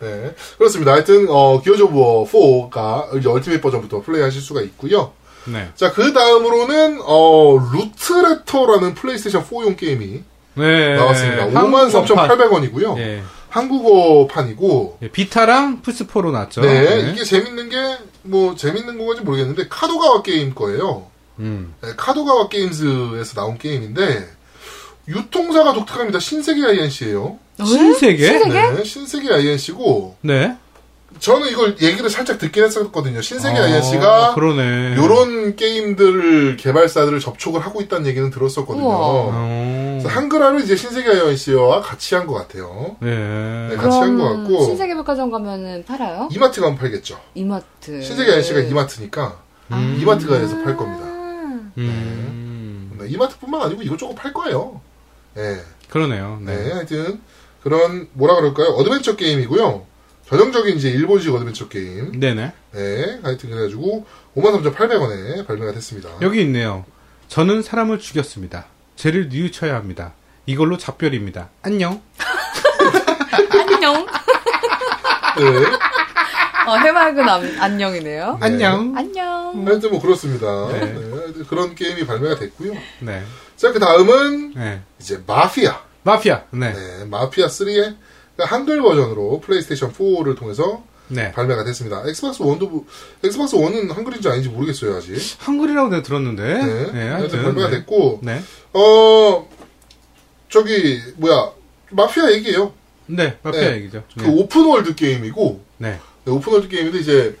네. 그렇습니다. 하여튼, 어, 기어즈 오브 워 4가 이제 Ultimate 버전부터 플레이하실 수가 있고요. 네. 자, 그 다음으로는, 어, 루트레터라는 플레이스테이션 4용 게임이 네. 나왔습니다. 한국어판. 53,800원이고요. 예. 한국어판이고, 예, 비타랑 플스4로 나왔죠. 네, 이게 재밌는 게, 뭐, 재밌는 건지 모르겠는데, 카도카와 게임 거예요. 음. 네, 카도카와 게임즈에서 나온 게임인데, 유통사가 독특합니다. 신세계 I&C예요 신세계? 신세계? 네, 신세계 I&C고, 네. 저는 이걸 얘기를 살짝 듣긴 했었거든요. 신세계 아, INC가 그러네. 요런 게임들을 개발사들을 접촉을 하고 있다는 얘기는 들었었거든요. 어. 그래서 한글화를 이제 신세계 INC와 같이 한 것 같아요. 네. 네, 같이 한 것 같고 신세계 백화점 가면은 팔아요? 이마트 가면 팔겠죠. 이마트. 신세계 INC가 이마트니까 아. 이마트 가에서 팔 겁니다. 음. 네, 이마트뿐만 아니고 이것저것 팔 거예요. 예. 그러네요. 네. 네. 하여튼 그런 뭐라 그럴까요? 어드벤처 게임이고요. 전형적인 이제 일본식 어드벤처 게임. 네네. 네. 하여튼 그래가지고 53,800원에 발매가 됐습니다. 여기 있네요. 저는 사람을 죽였습니다. 죄를 뉘우쳐야 합니다. 이걸로 작별입니다. 안녕. 안녕. 네. 어, 해맑은 안, 안녕이네요. 네. 안녕. 안녕. 하여튼 뭐 그렇습니다. 네. 네. 그런 게임이 발매가 됐고요. 네. 자, 그 다음은 네. 이제 마피아. 마피아. 네. 네. 마피아 3의 한글 버전으로 플레이스테이션 4를 통해서 네. 발매가 됐습니다. 엑스박스 1도, 엑스박스 1은 한글인지 아닌지 모르겠어요, 아직. 한글이라고 내가 들었는데. 네. 네. 하여튼 하여튼. 발매가 네. 됐고, 네. 어, 저기, 뭐야, 마피아 얘기예요 네. 마피아 네. 얘기죠. 그 네. open world 게임이고, 네. 네, open world 게임인데 이제,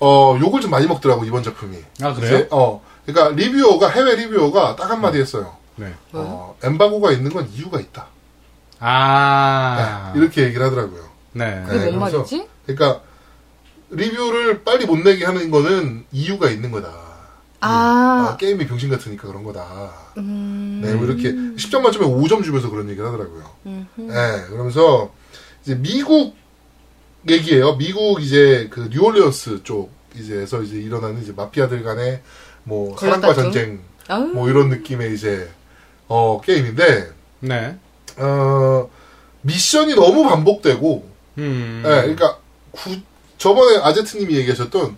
어, 욕을 좀 많이 먹더라고, 이번 작품이. 아, 그래요? 이제, 어, 그러니까 리뷰어가, 해외 리뷰어가 딱 한마디 했어요. 네. 어, 엠바고가 있는 건 이유가 있다. 아. 네, 이렇게 얘기를 하더라고요. 네. 그게 네, 뭔 그래서- 말이지? 그러니까, 리뷰를 빨리 못 내게 하는 거는 이유가 있는 거다. 아, 아, 게임이 병신 같으니까 그런 거다. 음. 네, 뭐 이렇게 10점 만점에 5점 주면서 그런 얘기를 하더라고요. 음흠. 네, 그러면서 이제 미국 얘기예요. 미국 이제 그 뉴올리언스 쪽 이제에서 이제 일어나는 이제 마피아들 간의 뭐 사랑과? 전쟁. 뭐 이런 느낌의 이제 어 게임인데 네. 어 미션이 너무 반복되고 음. 네, 그러니까 구, 저번에 아제트님이 얘기하셨던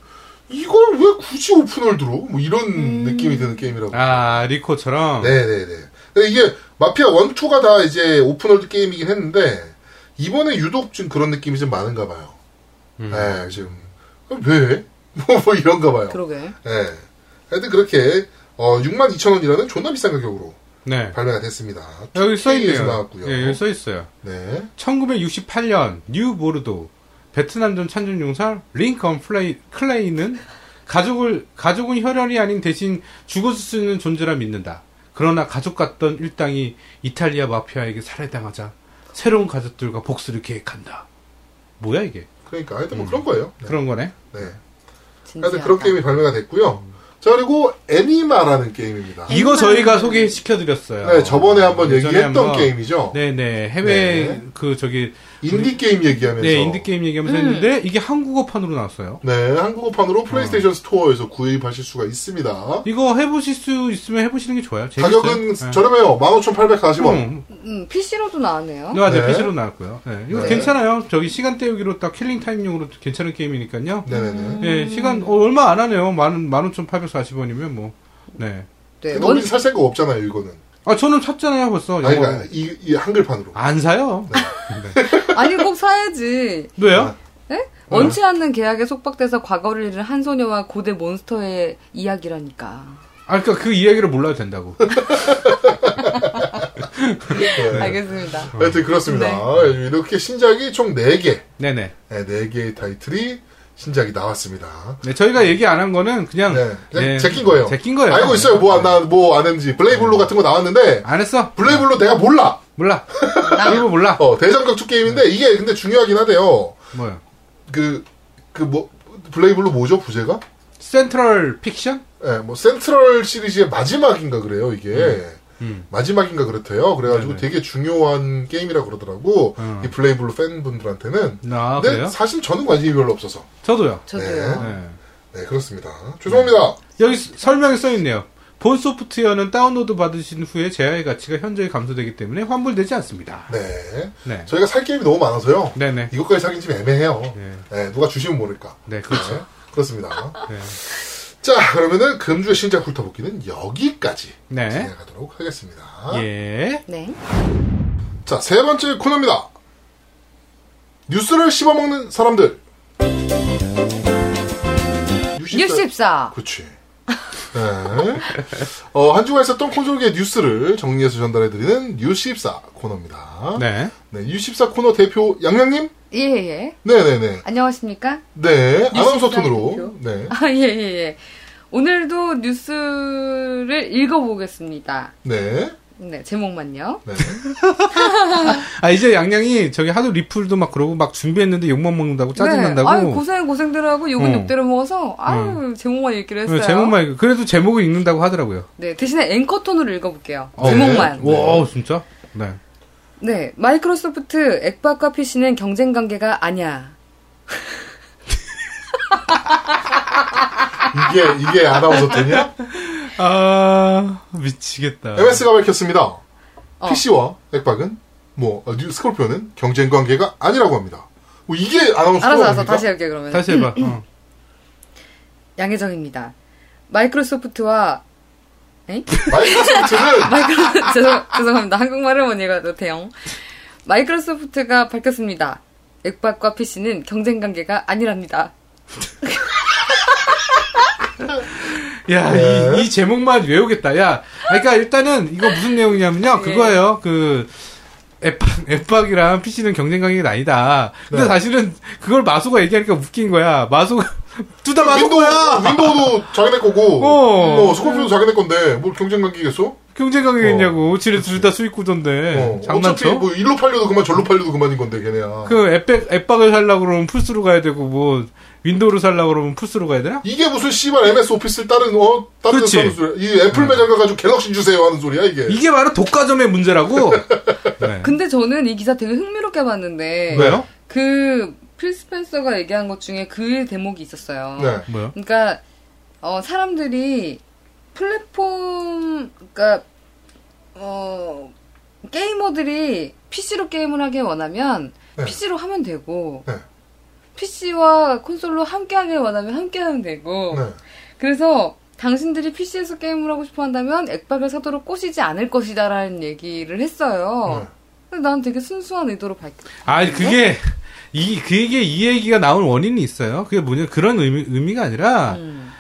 이걸 왜 굳이 open world로 뭐 이런 음. 느낌이 드는 게임이라고. 아, 리코처럼. 네네네. 근데 이게 마피아 1, 2가 다 이제 open world 게임이긴 했는데 이번에 유독 좀 그런 느낌이 좀 많은가 봐요. 음. 네, 지금 왜? 뭐, 뭐 이런가 봐요. 그러게. 네. 하여튼 그렇게 어, 62,000원이라는 존나 비싼 가격으로 네. 발매가 됐습니다. 여기 써 2K에서 있네요. 나왔고요. 예, 여기 써 있어요. 네. 1968년 뉴 보르도 베트남전 참전 용사 링컨 플레이, 클레이는 가족을 가족은 혈연이 아닌 대신 죽어줄 수 있는 존재라 믿는다. 그러나 가족 같던 일당이 이탈리아 마피아에게 살해당하자 새로운 가족들과 복수를 계획한다. 뭐야 이게? 그러니까 하여튼 뭐 그런 거예요. 네. 그런 거네. 네. 진지하다. 하여튼 그런 게임이 발매가 됐고요. 자, 그리고 애니마라는 게임입니다. 이거 저희가 소개시켜 드렸어요. 네, 저번에 한번 예전에 얘기했던 한번 게임이죠. 네네 해외 네. 그 저기 인디 게임 얘기하면서. 네 인디 게임 얘기하면서 음. 했는데 이게 한국어판으로 나왔어요. 네, 한국어판으로 플레이스테이션 스토어에서 구입하실 수가 있습니다. 이거 해보실 수 있으면 해보시는 게 좋아요. 재밌어요. 가격은 네. 저렴해요. 15,840원. 음, 음, PC로도 나왔네요. 네, 맞아요. 네. PC로 나왔고요. 네, 이거 네. 괜찮아요. 저기 시간 때우기로 딱 killing time용으로 괜찮은 게임이니까요. 네네네. 예, 시간 어, 얼마 안 하네요. 만, 15,840원이면 뭐. 네. 네, 근데 원, 살 생각 없잖아요, 이거는. 아, 저는 샀잖아요, 벌써. 아니, 영어. 그러니까 이, 이 한글판으로. 안 사요. 아니 꼭 사야지. 왜요? 네? 원치 않는 계약에 속박돼서 과거를 잃은 한 소녀와 고대 몬스터의 이야기라니까. 아, 그니까 그 이야기를 몰라도 된다고. 네. 알겠습니다. 하여튼 그렇습니다. 이렇게 신작이 총 4개. 네네. 네, 4개의 타이틀이 신작이 나왔습니다. 네, 저희가 얘기 안 한 거는 그냥. 네, 그냥 네, 제낀 거예요. 제낀 거예요. 알고 있어요. 뭐, 안- 나, 뭐, 안 했는지. 블레이블루 같은 거 나왔는데, 안 했어? 블레이블루 내가 몰라! 몰라. 이거 몰라. 어, 대전격투 게임인데, 이게 근데 중요하긴 하대요. 뭐요? 그, 그 뭐, 블레이블루 뭐죠, 부제가? 센트럴 픽션? 예, 뭐, 센트럴 시리즈의 마지막인가 그래요, 이게. 음. 마지막인가 그렇대요. 그래가지고 네네. 되게 중요한 게임이라 그러더라고. 음. 이 블레이블루 팬분들한테는. 아, 근데 그래요? 사실 저는 관심이 별로 없어서. 저도요. 저도요. 네. 네, 그렇습니다. 죄송합니다. 여기 스- 설명에 써 있네요. 본 소프트웨어는 다운로드 받으신 후에 재화의 가치가 현저히 감소되기 때문에 환불되지 않습니다. 네. 네. 저희가 살 게임이 너무 많아서요. 네네. 이것까지 사긴 좀 애매해요. 네. 네, 누가 주시면 모를까. 네, 그렇죠. 네, 그렇습니다. 네. 자, 그러면은 금주의 신작 훑어보기는 여기까지 네. 진행하도록 하겠습니다. 예. 네. 자, 세 번째 코너입니다. 뉴스를 씹어먹는 사람들. 뉴스14. 그치. 네. 어, 한 주간 있었던 콘솔계의 뉴스를 정리해서 전달해드리는 뉴스14 코너입니다. 네. 네, 뉴스14 코너 대표 양양님? 예, 예. 네네네. 안녕하십니까? 네, 아나운서 뉴스14 톤으로. 대표. 네. 아, 예, 예, 예. 오늘도 뉴스를 읽어보겠습니다. 네. 네, 제목만요. 네. 아, 이제 양양이 저기 하도 리플도 막 그러고 막 준비했는데 욕만 먹는다고 짜증난다고. 네. 아유, 고생 고생들 하고 욕은 어. 욕대로 먹어서 아유, 제목만 읽기로 했어요. 네, 제목만, 읽- 그래도 제목을 읽는다고 하더라고요. 네, 대신에 앵커 톤으로 읽어볼게요. 어, 제목만. 네. 와, 진짜? 네. 네, 마이크로소프트 액박과 PC는 경쟁 관계가 아니야. 이게 이게 아나운서 되냐? 아 미치겠다. MS가 밝혔습니다. 어. PC와 액박은 뭐 어, 뉴 스콜피오는 경쟁 관계가 아니라고 합니다. 뭐 이게 아나운서 알았어, 알았어. 아닙니까? 다시 할게 그러면. 다시 해봐. 어. 양혜정입니다. 마이크로소프트와 마이크로소프트는 마이크로 죄송 죄송합니다. 한국말을 못 읽어도 돼요. 마이크로소프트가 밝혔습니다. 액박과 PC는 경쟁 관계가 아니랍니다. 야, 네. 이, 이 제목만 외우겠다. 야, 그러니까 일단은 이거 무슨 내용이냐면요. 예. 그거예요. 그 앱박, 앱박이랑 PC는 경쟁 관계가 아니다. 근데 네. 사실은 그걸 마소가 얘기하니까 웃긴 거야. 마소가 둘다 마소 윈도우 거야. 윈도우도 자기네 거고 어. 뭐 스콜피오도 자기네 건데 뭘 경쟁 관계겠어? 경쟁 관계겠냐고. 지네 둘다 수익 구조인데. 어, 어차피 장난쳐? 뭐 일로 팔려도 그만 절로 팔려도 그만인 건데 걔네야. 그 액박, 액박을 살려고 그러면 플스로 가야 되고 뭐 윈도우를 살려고 그러면 플스로 가야 되나? 이게 무슨 씨발 MS 오피스를 다른 어 다른 그렇지. 데서 하는 소리야. 이 애플 매장 가가지고 갤럭시 주세요 하는 소리야 이게. 이게 바로 독과점의 문제라고. 네. 근데 저는 이 기사 되게 흥미롭게 봤는데 왜요? 그 필스펜서가 얘기한 것 중에 그 대목이 있었어요. 네. 뭐요? 그러니까 어, 사람들이 플랫폼 그러니까 어, 게이머들이 PC로 게임을 하길 원하면 네. PC로 하면 되고 네. PC와 콘솔로 함께 하길 원하면 함께 하면 되고 네. 그래서 당신들이 PC에서 게임을 하고 싶어 한다면 액박을 사도록 꼬시지 않을 것이다라는 얘기를 했어요. 네. 근데 난 되게 순수한 의도로 밝혔. 아, 그게, 이, 그게 이 얘기가 나온 원인이 있어요. 그게 뭐냐, 그런 의미, 의미가 아니라, 음.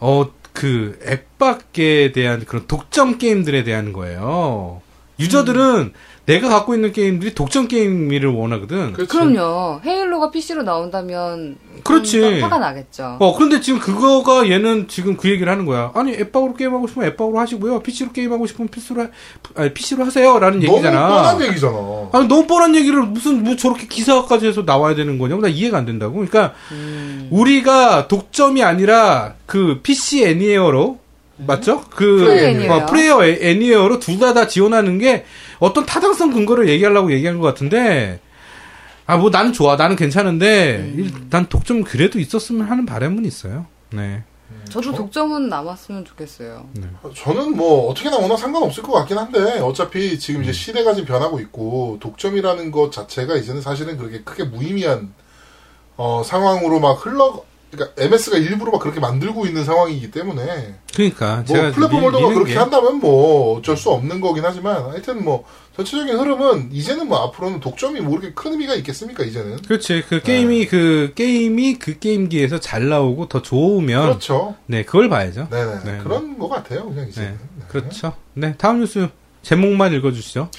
어, 그, 앱밖에 대한 그런 독점 게임들에 대한 거예요. 유저들은 내가 갖고 있는 게임들이 독점 게임을 원하거든. 그렇지. 그럼요. 헤일로가 PC로 나온다면 그렇지. 화가 나겠죠. 어, 그런데 지금 그거가 얘는 지금 그 얘기를 하는 거야. 아니, 앱박으로 게임하고 싶으면 앱박으로 하시고요. PC로 게임하고 싶으면 PC로, 하, 아니, PC로 하세요. 라는 너무 얘기잖아. 뻔한 얘기잖아. 아니, 너무 뻔한 얘기를 무슨, 뭐 저렇게 기사까지 해서 나와야 되는 거냐고. 나 이해가 안 된다고. 그러니까, 음. 우리가 독점이 아니라 그 PC 애니에어로 맞죠? 그 플레이 애니웨어. 어, 플레이어 애- 애니에어로 둘 다 다 지원하는 게 어떤 타당성 근거를 얘기하려고 얘기한 것 같은데 아 뭐 나는 좋아 나는 괜찮은데 일- 난 독점 그래도 있었으면 하는 바람은 있어요. 네. 저도 독점은 남았으면 좋겠어요. 저는 뭐 어떻게나 워낙 상관없을 것 같긴 한데 어차피 지금 이제 시대가 지금 변하고 있고 독점이라는 것 자체가 이제는 사실은 그렇게 크게 무의미한 어, 상황으로 막 흘러 그러니까 MS가 일부러 막 그렇게 만들고 있는 상황이기 때문에 그러니까 뭐 제가 플랫폼 미- 홀더가 그렇게 게- 한다면 뭐 어쩔 수 없는 거긴 하지만 하여튼 뭐 전체적인 흐름은 이제는 뭐 앞으로는 독점이 뭐 그렇게 큰 의미가 있겠습니까 이제는 그렇지 그 게임이 그 게임이 그 게임기에서 잘 나오고 더 좋으면 그렇죠 네 그걸 봐야죠. 네네 네, 그런 것 같아요 그냥 네, 이제는 네. 그렇죠. 네 다음 뉴스 제목만 읽어주시죠.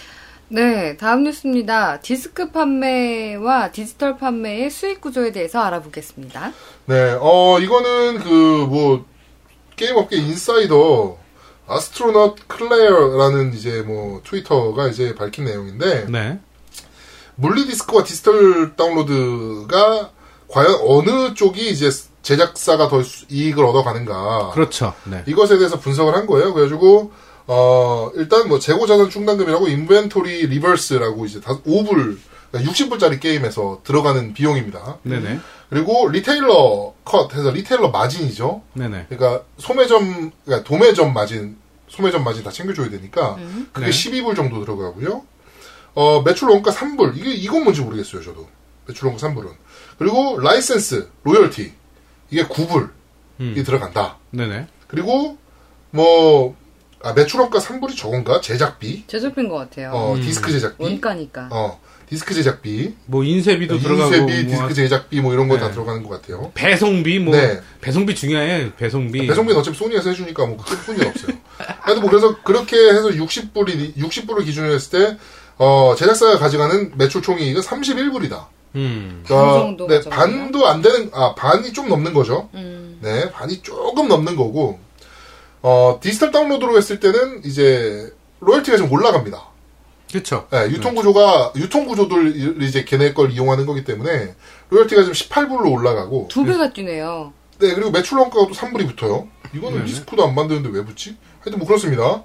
네, 다음 뉴스입니다. 디스크 판매와 디지털 판매의 수익 구조에 대해서 알아보겠습니다. 네, 어, 이거는 그, 뭐, 게임업계 인사이더, 아스트로넛 클레어라는 이제 뭐, 트위터가 이제 밝힌 내용인데, 네. 물리 디스크와 디지털 다운로드가 과연 어느 쪽이 이제 제작사가 더 수- 이익을 얻어가는가. 그렇죠. 네. 이것에 대해서 분석을 한 거예요. 그래가지고, 어, 일단 뭐, 재고 자산 충당금이라고 inventory reserve라고 이제 다 5불, 60불짜리 게임에서 들어가는 비용입니다. 네네. 그리고 retailer cut 해서 retailer 마진이죠. 네네. 그러니까 소매점, 그러니까 도매점 마진, 소매점 마진 다 챙겨줘야 되니까 그게 네. 12불 정도 들어가고요. 어, 매출 원가 3불. 이게 이건 뭔지 모르겠어요, 저도. 매출 원가 3불은. 그리고 라이센스, 로열티. 이게 9불 이 음. 들어간다. 네네. 그리고 뭐 아, 매출 원가 3불이 저건가? 제작비. 제조비인 것 같아요. 어, 음. 디스크 제작비. 원가니까. 어, 디스크 제작비. 뭐 인쇄비도 들어가고 인쇄비, 뭐 디스크 제작비 뭐 이런 거다 네. 들어가는 것 같아요. 배송비 뭐 네. 배송비 중요해. 배송비. 배송비는 어차피 소니에서 해주니까 뭐 크게 쓸 일 없어요. 하여튼 뭐 그래서 그렇게 해서 60불이 60불을 기준으로 했을 때 어, 제작사가 가져가는 매출 총이익은 31불이다. 음. 반 정도 네? 반도 안 되는 아 반이 좀 넘는 거죠. 음. 네, 반이 조금 넘는 거고 어, 디지털 다운로드로 했을 때는 이제 로열티가 좀 올라갑니다. 그렇죠. 네, 유통 구조가 유통 구조들 이제 걔네 걸 이용하는 거기 때문에 로열티가 좀 18불로 올라가고 두 배가 뛰네요. 네, 그리고 매출 원가가 또 3불이 붙어요. 이거는 네네. 리스크도 안 만드는데 왜 붙지? 하여튼 뭐 그렇습니다.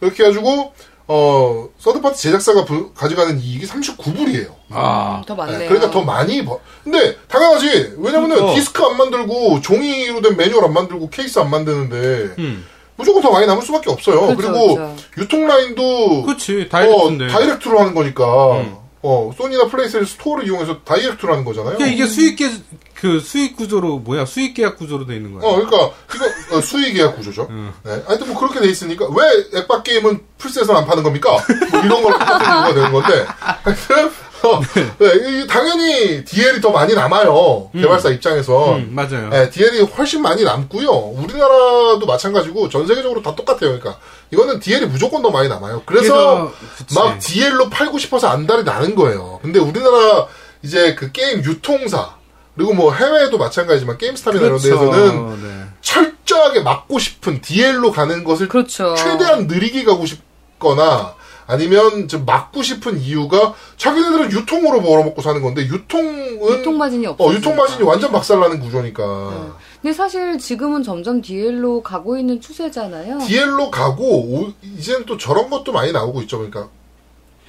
그렇게 해가지고, 어, third party 제작사가 부- 가져가는 이익이 39불이에요. 아, 더 많네요. 그러니까 더 많이 버. 근데 당연하지. 왜냐면은 그렇죠. 디스크 안 만들고 종이로 된 매뉴얼 안 만들고 케이스 안 만드는데 음. 무조건 더 많이 남을 수밖에 없어요. 그렇죠, 그리고 그렇죠. 유통 라인도 그렇지 direct인데. 어, direct로 하는 거니까. 음. 어, 소니나 플레이스테이션 스토어를 이용해서 direct로 하는 거잖아요. 그러니까 이게 수익 계, 그 수익 구조로 뭐야 수익 계약 구조로 돼 있는 거야. 어, 그러니까 이거 어, 수익 계약 구조죠. 음. 네. 하여튼 뭐 그렇게 돼 있으니까 왜 액박 게임은 플스에서 안 파는 겁니까? 뭐 이런 걸 똑같은 이유가 되는 건데. 하여튼 어, 네, 이- 당연히 DL이 더 많이 남아요. 개발사 입장에서. 음, 맞아요. 네, DL이 훨씬 많이 남고요. 우리나라도 마찬가지고 전 세계적으로 다 똑같아요. 그러니까 이거는 DL이 무조건 더 많이 남아요. 그래서 그치. 막 DL로 팔고 싶어서 안달이 나는 거예요. 근데 우리나라 이제 그 게임 유통사 그리고 뭐 해외에도 마찬가지지만 게임스탑이나 그렇죠. 이런 데에서는 네. 철저하게 막고 싶은 DL로 가는 것을 그렇죠. 최대한 느리게 가고 싶거나 아니면 좀 막고 싶은 이유가 자기네들은 유통으로 벌어먹고 사는 건데 유통은 유통 마진이 없어. 어, 유통 마진이 완전 박살나는 구조니까 근데 사실 지금은 점점 DL로 가고 있는 추세잖아요. DL로 가고 오- 이제는 또 저런 것도 많이 나오고 있죠. 그러니까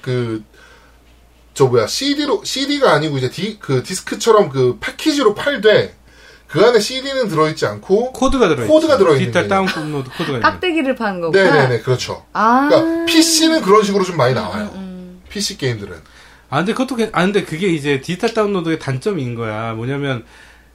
그 저 뭐야 CD로 CD가 아니고 이제 디, 그 디스크처럼 그 패키지로 팔되 그 안에 CD는 들어있지 않고 코드가 들어 코드가 들어 있는 디지털 거예요. 다운로드 코드가 있는. 깍대기를 파는 거구나. 네네네 그렇죠. 아. 그러니까 PC는 그런 식으로 좀 많이 나와요. 음. PC 게임들은 아 근데 그것도 괜- 아 근데 그게 이제 디지털 다운로드의 단점인 거야. 뭐냐면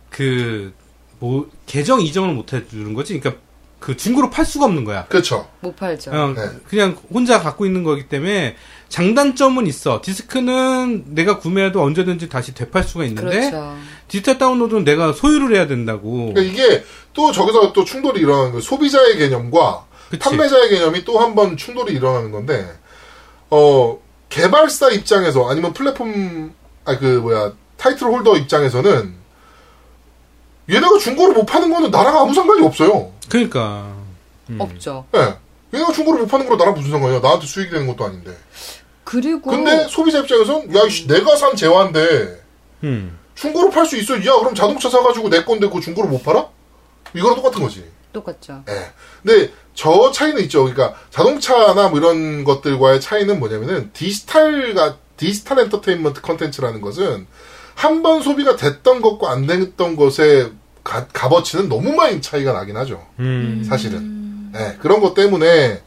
그 뭐 계정 이전을 못 해주는 거지. 그러니까 그 중고로 팔 수가 없는 거야. 그렇죠. 못 팔죠. 어, 네. 그냥 혼자 갖고 있는 거기 때문에 장단점은 있어. 디스크는 내가 구매해도 언제든지 다시 되팔 수가 있는데 그렇죠. 디지털 다운로드는 내가 소유를 해야 된다고. 그러니까 이게 또 저기서 또 충돌이 일어나는 거예요. 소비자의 개념과 그치. 판매자의 개념이 또 한 번 충돌이 일어나는 건데, 어, 개발사 입장에서 아니면 플랫폼, 아, 그, 뭐야, title holder 입장에서는 얘네가 중고로 못 파는 거는 나랑 아무 상관이 없어요. 그러니까 없죠. 예. 얘네가 중고로 못 파는 거랑 나랑 무슨 상관이야. 나한테 수익이 되는 것도 아닌데. 그리고 근데 소비자 입장에서는, 야, 이씨, 내가 산 재화인데, 음. 중고로 팔 수 있어. 야, 그럼 자동차 사가지고 내 건데 그거 중고로 못 팔아? 이거랑 똑같은 거지. 똑같죠. 예. 근데 저 차이는 있죠. 그러니까 자동차나 뭐 이런 것들과의 차이는 뭐냐면은 디지털가 디지털 엔터테인먼트 컨텐츠라는 것은 한 번 소비가 됐던 것과 안 됐던 것의 가, 값어치는 너무 많이 차이가 나긴 하죠. 음. 사실은. 예. 그런 것 때문에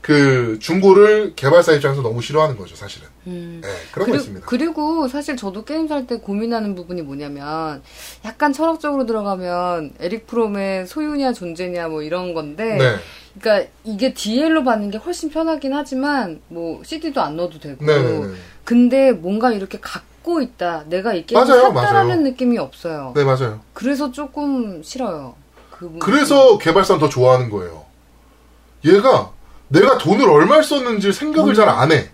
그 중고를 개발사 입장에서 너무 싫어하는 거죠, 사실은. 음. 예. 그런 거 그리, 있습니다. 그리고 사실 저도 게임 살 때 고민하는 부분이 뭐냐면 약간 철학적으로 들어가면 에릭 프롬의 소유냐 존재냐 뭐 이런 건데 네. 그러니까 이게 DL로 받는 게 훨씬 편하긴 하지만 뭐 CD도 안 넣어도 되고 네네네. 근데 뭔가 이렇게 갖고 있다 내가 이 게임을 맞아요, 샀다라는 맞아요. 느낌이 없어요 네, 맞아요. 그래서 조금 싫어요 그. 그래서 개발사는 더 좋아하는 거예요. 얘가 내가 돈을 얼마 썼는지 생각을 잘 안 해.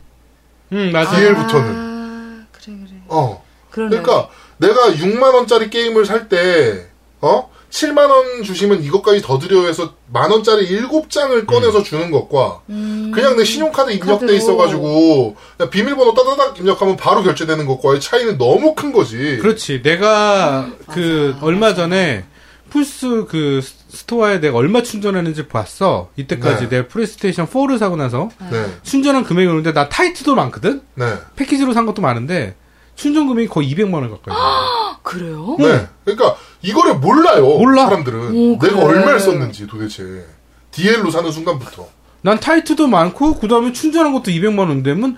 음, 맞아. DL 부터는. 아 그래 그래 어. 그러네 그러니까 내가 6만 원짜리 게임을 살 때, 어? 7만 원 주시면 이것까지 더 드려 해서 만 원짜리 7장을 꺼내서 주는 것과 음, 그냥 내 신용카드 입력돼 카드로. 있어가지고 그냥 비밀번호 따다닥 입력하면 바로 결제되는 것과의 차이는 너무 큰 거지. 그렇지. 내가 그 얼마 전에 플스 그 스토어에 내가 얼마 충전했는지 봤어. 이때까지 네. 내가 플레이스테이션 4를 사고 나서 네, 충전한 금액이 나오는데 나 타이틀도 많거든. 네, 패키지로 산 것도 많은데 충전 금액이 거의 200만 원 가까이. 돼. 아, 그래요? 네. 그러니까 이거를 몰라요. 몰라. 사람들은 오, 내가 그래. 얼마를 썼는지 도대체 DL로 사는 순간부터. 난 타이트도 많고 그다음에 충전한 것도 200만 원 되면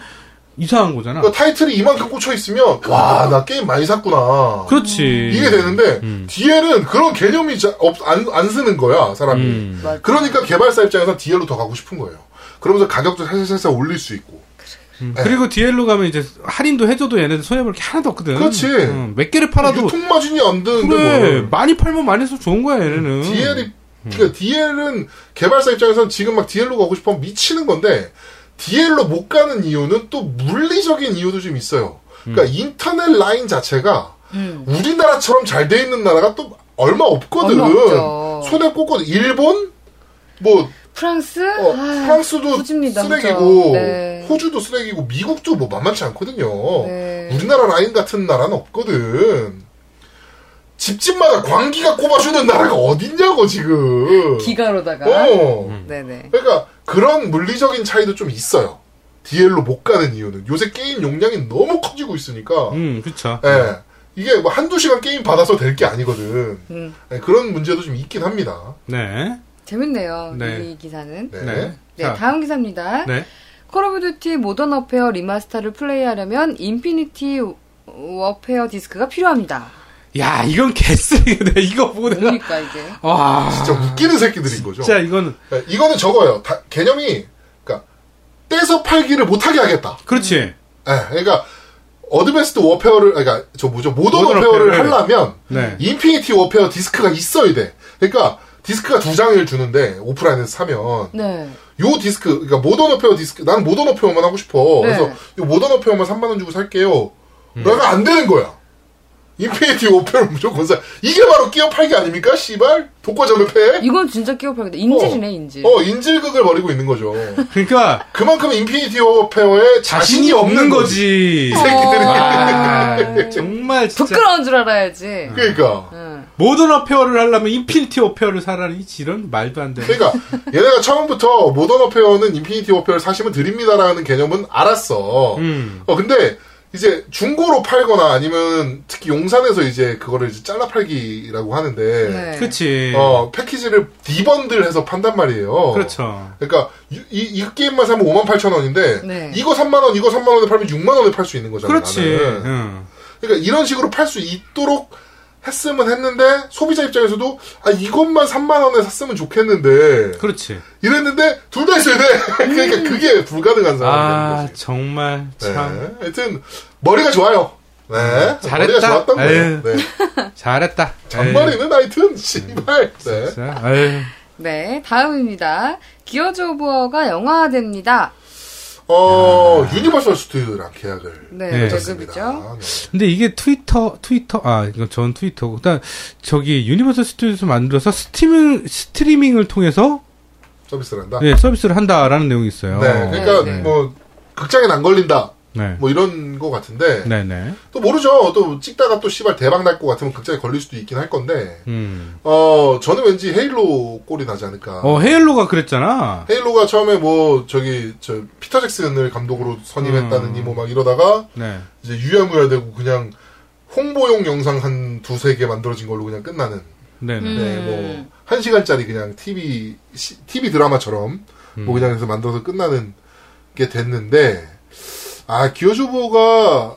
이상한 거잖아. 그러니까 타이틀이 이만큼 꽂혀 있으면 와 나 게임 많이 샀구나. 그렇지. 이게 되는데 음. DL은 그런 개념이 자- 없, 안, 안 쓰는 거야 사람이. 음. 그러니까 개발사 입장에서 DL로 더 가고 싶은 거예요. 그러면서 가격도 살살살살 올릴 수 있고. 음. 네. 그리고 DL로 가면 이제 할인도 해줘도 얘네들 손해볼 게 하나도 없거든. 그렇지. 음, 몇 개를 팔아도 유통 마진이 안 드는데 그래 뭘. 많이 팔면 많이 해서 좋은 거야 얘네는. DL이 그러니까 DL은 개발사 입장에서는 지금 막 DL로 가고 싶어 미치는 건데 DL로 못 가는 이유는 또 물리적인 이유도 좀 있어요. 그러니까 인터넷 라인 자체가 음. 우리나라처럼 잘 돼 있는 나라가 또 얼마 없거든. 얼마 없죠. 손에 꽂거든. 일본 뭐 프랑스? 어, 아, 프랑스도 후집니다, 쓰레기고. 네. 호주도 쓰레기고 미국도 뭐 만만치 않거든요. 네. 우리나라 라인 같은 나라는 없거든. 집집마다 광기가 꼽아주는 나라가 어딨냐고 지금. 기가로다가. 어. 네네. 그러니까 그런 물리적인 차이도 좀 있어요. DL로 못 가는 이유는 요새 게임 용량이 너무 커지고 있으니까 음, 그쵸. 예. 이게 뭐 한두 시간 게임 받아서 될 게 아니거든. 음. 예, 그런 문제도 좀 있긴 합니다. 네. 재밌네요. 네. 이 기사는. 네. 네. 네, 자, 다음 기사입니다. 네. 콜 오브 듀티 모던 워페어 리마스터를 플레이하려면 인피니티 워페어 디스크가 필요합니다. 야, 이건 개쓰레기네. 이거 보고 내가. 뭡니까 이게? 와. 진짜 웃기는 새끼들인 거죠. 진짜 이거는. 예, 이거는 저거예요. 다- 개념이 그러니까 떼서 팔기를 못하게 하겠다. 그렇지. 예, 그러니까 어드밴스드 워페어를 그러니까 저 뭐죠 모던 모던 워페어를 워페어를. 하려면 네. 인피니티 워페어 디스크가 있어야 돼. 그러니까 디스크가 두 장을 주는데 오프라인에서 사면 네. 요 디스크 그러니까 모던 워페어 디스크 나는 모던 워페어만 하고 싶어. 네. 그래서 요 모던 워페어만 3만 원 주고 살게요. 내가 안 되는 거야. 인피니티 워페어를 무조건 사. 이게 바로 끼어 팔기 아닙니까? 씨발 독과점을 패. 이건 진짜 끼워팔기다. 인질이네 인질. 어 인질극을 벌이고 있는 거죠. 그러니까 그만큼 인피니티 워페어에 자신이, 없는 거지. 거지. 이 새끼들이. 아, 정말 진짜. 부끄러운 줄 알아야지. 그러니까. 응. 모던 워페어를 하려면 인피니티 워페어를 사라니 이런 말도 안 돼. 그러니까 얘네가 처음부터 모던 워페어는 인피니티 워페어를 사시면 드립니다라는 개념은 알았어. 음. 어 근데 이제 중고로 팔거나 아니면 특히 용산에서 이제 그거를 이제 잘라 팔기라고 하는데 네. 그치. 어 패키지를 debundle해서 판단 말이에요. 그렇죠. 그러니까 이, 이, 이 게임만 사면 5만 8천 원인데 네. 이거 3만 원, 이거 3만 원에 팔면 6만 원에 팔 수 있는 거잖아. 그렇지. 나는. 응. 그러니까 이런 식으로 팔 수 있도록 했으면 했는데 소비자 입장에서도 아 이것만 3만 원에 샀으면 좋겠는데 그렇지. 이랬는데 둘 다 있어야 돼. 그러니까 그게 불가능한 상황이 아. 정말 네. 참 하여튼 머리가 좋아요. 네. 머리가 잘했다. 좋았던 거예요. 네. 잘했다. 잔머리는 하여튼 씨발. 네. 진짜. 아유. 네, 다음입니다. 기어즈 오브 워가 영화화됩니다. 어 유니버설 스튜디오랑 계약을 네, 네. 했습니다. 네. 근데 이게 트위터, 트위터, 아, 이건 전 트위터고. 일단, 저기, 유니버설 스튜디오에서 만들어서 스트리밍, 스트리밍을 통해서, 서비스를 한다. 예, 서비스를 한다라는 내용이 있어요. 네. 그러니까 네. 뭐 극장엔 안 걸린다. 네. 뭐 이런 거 같은데 네네. 또 모르죠. 또 찍다가 또 씨발 대박 날 것 같으면 극장에 걸릴 수도 있긴 할 건데. 음. 어 저는 왠지 헤일로 꼴이 나지 않을까. 어, 헤일로가 그랬잖아. 헤일로가 처음에 뭐 저기 저 피터 잭슨을 감독으로 선임했다느니 음. 뭐막 이러다가 네. 이제 유야무야 되고 그냥 홍보용 영상 한 두세 개 만들어진 걸로 그냥 끝나는 네네. 음. 네, 뭐, 한 시간짜리 그냥 TV, 시- TV 드라마처럼, 음. 뭐 그냥 해서 만들어서 끝나는 게 됐는데, 아, 기어주보가,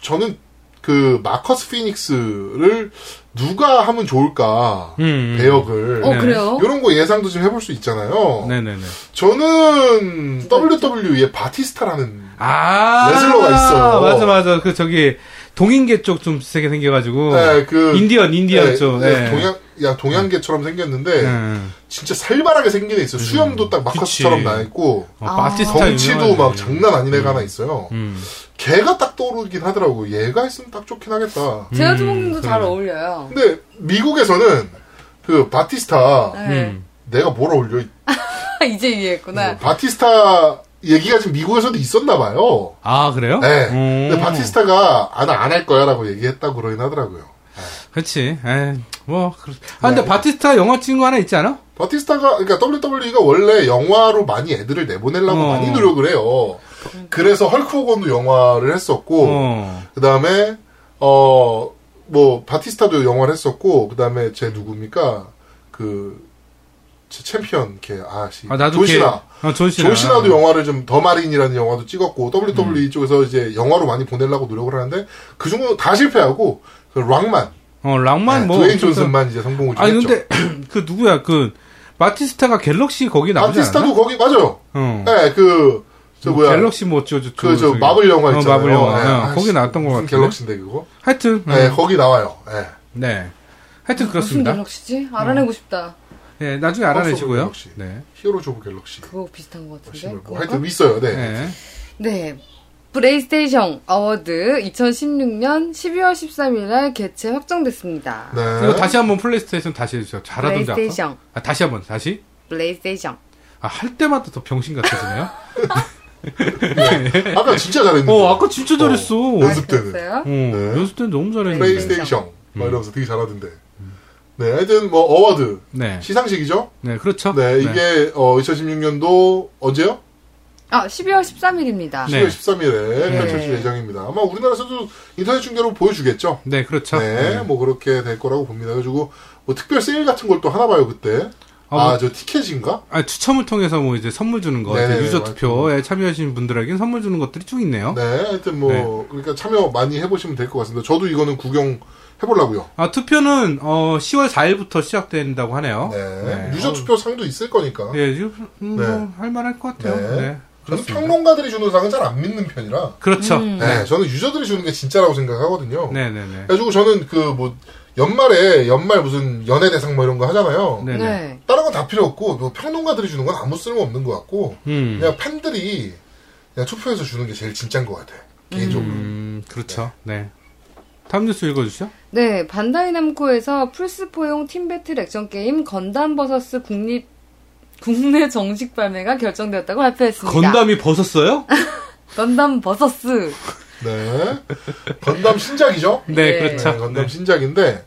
저는 그, 마커스 피닉스를 누가 하면 좋을까, 음. 배역을. 어, 네. 그래요? 이런 거 예상도 좀 해볼 수 있잖아요. 네네네. 저는 WWE의 바티스타라는 아. 레슬러가 있어요. 맞아, 맞아. 그, 저기, 동인계 쪽좀 세게 생겨가지고. 네, 그 인디언, 인디언 네, 쪽. 네, 네. 동양 야 동양계처럼 생겼는데 음. 진짜 살벌하게 생긴 애 있어. 요 수염도 딱 마커스처럼 그치. 나 있고 어, 아. 덩치도. 막 장난 아닌 애가 하나 있어요. 음. 걔가 딱 떠오르긴 하더라고. 얘가 있으면 딱 좋긴 하겠다. 제아주몽님도 잘 그래. 어울려요. 근데 미국에서는 그 바티스타 네. 음. 내가 뭘 어울려? 이제 이해했구나. 바티스타 얘기가 지금 미국에서도 있었나 봐요. 아, 그래요? 네. 음. 근데 바티스타가 아 나 안 할 거야라고 얘기했다고 그러긴 하더라고요. 그렇지. 에이, 뭐. 그렇... 아, 근데 네. 바티스타 영화 찍은 거 하나 있지 않아? 바티스타가 그러니까 WWE가 원래 영화로 많이 애들을 내보내려고 어. 많이 노력을 해요. 그래서 헐크 호건도 영화를 했었고 어. 그다음에 어 뭐 바티스타도 영화를 했었고 그다음에 제 누굽니까 그 저 챔피언 걔 아씨 아, 나도 존 시나 걔- 어, 존 시나. 존 시나도 영화를 좀 더 마린이라는 영화도 찍었고 WWE 음. 쪽에서 이제 영화로 많이 보내려고 노력을 하는데 그 중에 다 실패하고 그 락만 어, 락만 네, 뭐. 드웨인 존슨만 이제 성공을 좀 아니. 근데, 그 누구야, 그, 바티스타가 갤럭시 거기 나오지 바티스타도 않았나? 거기 맞아요. 어. 네, 그, 저 뭐야. 갤럭시 뭐 저쩌고 그, 저, 저기. 마블 영화 어, 있잖아요. 마블 영화. 네, 어, 아이씨, 거기 나왔던 것 무슨 같은데. 갤럭시인데, 그거? 하여튼, 네, 네. 거기 나와요. 네. 네. 하여튼 무슨 그렇습니다. 갤럭시지? 알아내고 싶다. 네, 나중에 알아내시고요. 갤럭시. 네. 히어로즈 오브 갤럭시. 그거 비슷한 것 같은데. 뭐? 하여튼 있어요, 네. 네. 네. 플레이스테이션 어워드 2016년 12월 13일 날 개최 확정됐습니다. 네. 이거 다시 한번 플레이스테이션 다시 해주세요. 잘하던데. 아까? 플레이스테이션. 아, 다시 한번, 다시? 플레이스테이션. 아, 할 때마다 더 병신 같아지네요. 아까 진짜 잘했는데. 어, 아까 진짜 잘했어. 어, 어, 연습 때는. 그랬어요? 연습 때는 너무 잘했는데. 플레이스테이션. 막 음. 이러면서 되게 잘하던데. 네, 하여튼 뭐, 어워드. 네. 시상식이죠? 네, 그렇죠. 네, 이게, 어, 2016년도, 언제요? 아, 12월 13일입니다. 네. 10월 13일에 네. 펼쳐질 예정입니다. 아마 우리나라에서도 인터넷 중계로 보여주겠죠. 네, 그렇죠. 네, 뭐 그렇게 될 거라고 봅니다. 그래가지고 뭐 특별 세일 같은 걸 또 하나 봐요 그때. 어, 아, 뭐- 저 티켓인가? 아, 추첨을 통해서 뭐 이제 선물 주는 거, 네네, 유저. 투표에 참여하신 분들에게는 선물 주는 것들이 쭉 있네요. 네, 하여튼 뭐 그러니까 참여 많이 해보시면 될 것 같습니다. 저도 이거는 구경 해보려고요. 아, 투표는 어, 10월 4일부터 시작된다고 하네요. 네, 유저 투표 상도 있을 거니까. 네, 유- 음, 네. 뭐 할만할 것 같아요. 네. 네. 저는. 평론가들이 주는 상은 잘 안 믿는 편이라. 그렇죠. 음. 네, 저는 유저들이 주는 게 진짜라고 생각하거든요. 네, 네, 네. 그래가지고 저는 그 뭐 연말에 연말 무슨 연예 대상 뭐 이런 거 하잖아요. 네, 네. 네. 다른 건 다 필요 없고 뭐 평론가들이 주는 건 아무 쓸모 없는 것 같고 음. 그냥 팬들이 그냥 투표해서 주는 게 제일 진짜인 것 같아. 개인적으로. 음, 그렇죠. 네. 다음 뉴스 읽어주시죠. 네, 반다이 남코에서 플스4용 팀 배틀 액션 게임 건담 버서스 국립 국내 정식 발매가 결정되었다고 발표했습니다. 건담이 벗었어요? 건담 버서스. 네. 건담 신작이죠? 네, 네. 그렇죠. 네, 건담 네. 신작인데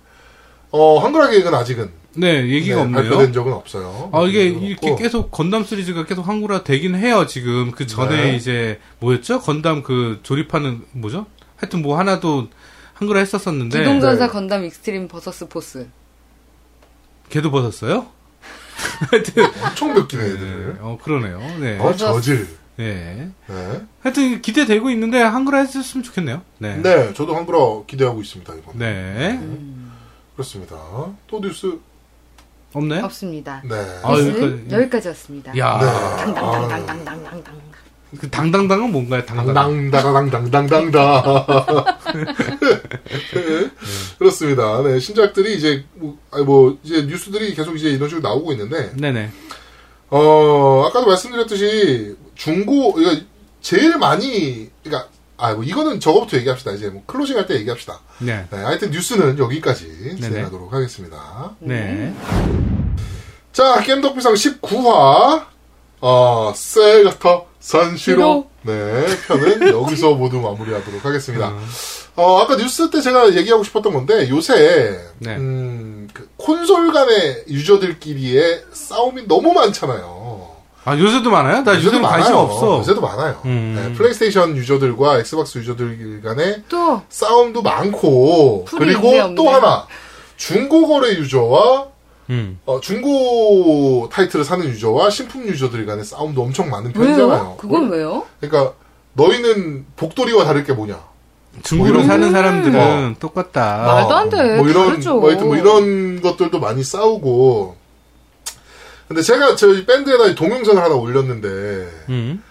어 한글화 계획은 아직은 네, 얘기가 네, 없네요. 발표된 적은 없어요. 아, 이게 이렇게 없고. 계속 건담 시리즈가 계속 한국화 되긴 해요, 지금. 그 전에 네. 이제, 뭐였죠? 건담 그 조립하는, 뭐죠? 하여튼 뭐 하나도 한글화 했었었는데. 기동전사 네. 건담 익스트림 버서스 포스. 걔도 벗었어요? 하여튼. 엄청 벗기네 네, 애들. 어, 그러네요. 네. 어 저질. 네. 네. 하여튼 기대되고 있는데 한글화 했었으면 좋겠네요. 네. 네, 저도 한글화 기대하고 있습니다 이번. 네. 그렇습니다. 또 뉴스. 없나요? 없습니다. 네. 아, 여기까지. 여기까지였습니다. 야 네. 당당당당당당당. 그 당당당은 뭔가요? 당당. 당당다다당당당다. 그렇습니다. 네, 신작들이 이제 뭐, 아니 뭐 이제 뉴스들이 계속 이제 이런 식으로 나오고 있는데 네네. 어 아까도 말씀드렸듯이 중고 그러니까 제일 많이 그러니까 아뭐 이거는 저거부터 얘기합시다. 이제 뭐 클로징 할 때 얘기합시다. 네. 네, 하여튼 뉴스는 여기까지. 진행하도록 하겠습니다. 네. 자, 겜덕비상 19화, 어, 세가타 산시로. 네, 편은 여기서 모두 마무리하도록 하겠습니다. 어, 아까 뉴스 때 제가 얘기하고 싶었던 건데, 요새, 네. 음, 그 콘솔 간의 유저들끼리의 싸움이 너무 많잖아요. 아, 요새도 많아요? 나 요새는 관심 없어. 요새도 많아요. 음. 네, 플레이스테이션 유저들과 엑스박스 유저들 간의 또 싸움도 많고, 그리고 없네. 또 하나, 중고거래 유저와 음. 어, 중고 타이틀을 사는 유저와 신품 유저들 간의 싸움도 엄청 많은 편이잖아요. 왜요? 그건 왜요? 그러니까 너희는 복돌이와 다를 게 뭐냐? 중고로 뭐 사는 거. 사람들은 똑같다. 말도 안 돼. 뭐 이런 다르죠. 뭐 하여튼 뭐 이런 것들도 많이 싸우고. 근데 제가 저희 밴드에다 동영상을 하나 올렸는데 음.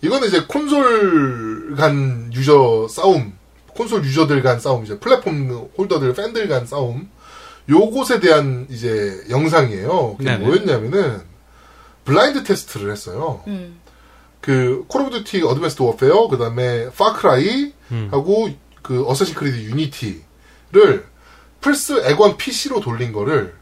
이거는 이제 콘솔 간 유저 싸움, 콘솔 유저들 간 싸움, 이제 platform holder들 팬들 간 싸움. 요것에 대한 이제 영상이에요. 그게 네네. 뭐였냐면은 블라인드 테스트를 했어요. 음. 그 콜 오브 듀티 어드밴스드 워페어 그다음에 파크라이 음. 하고 그 어쌔신 크리드 유니티를 플스 엑원 PC로 돌린 거를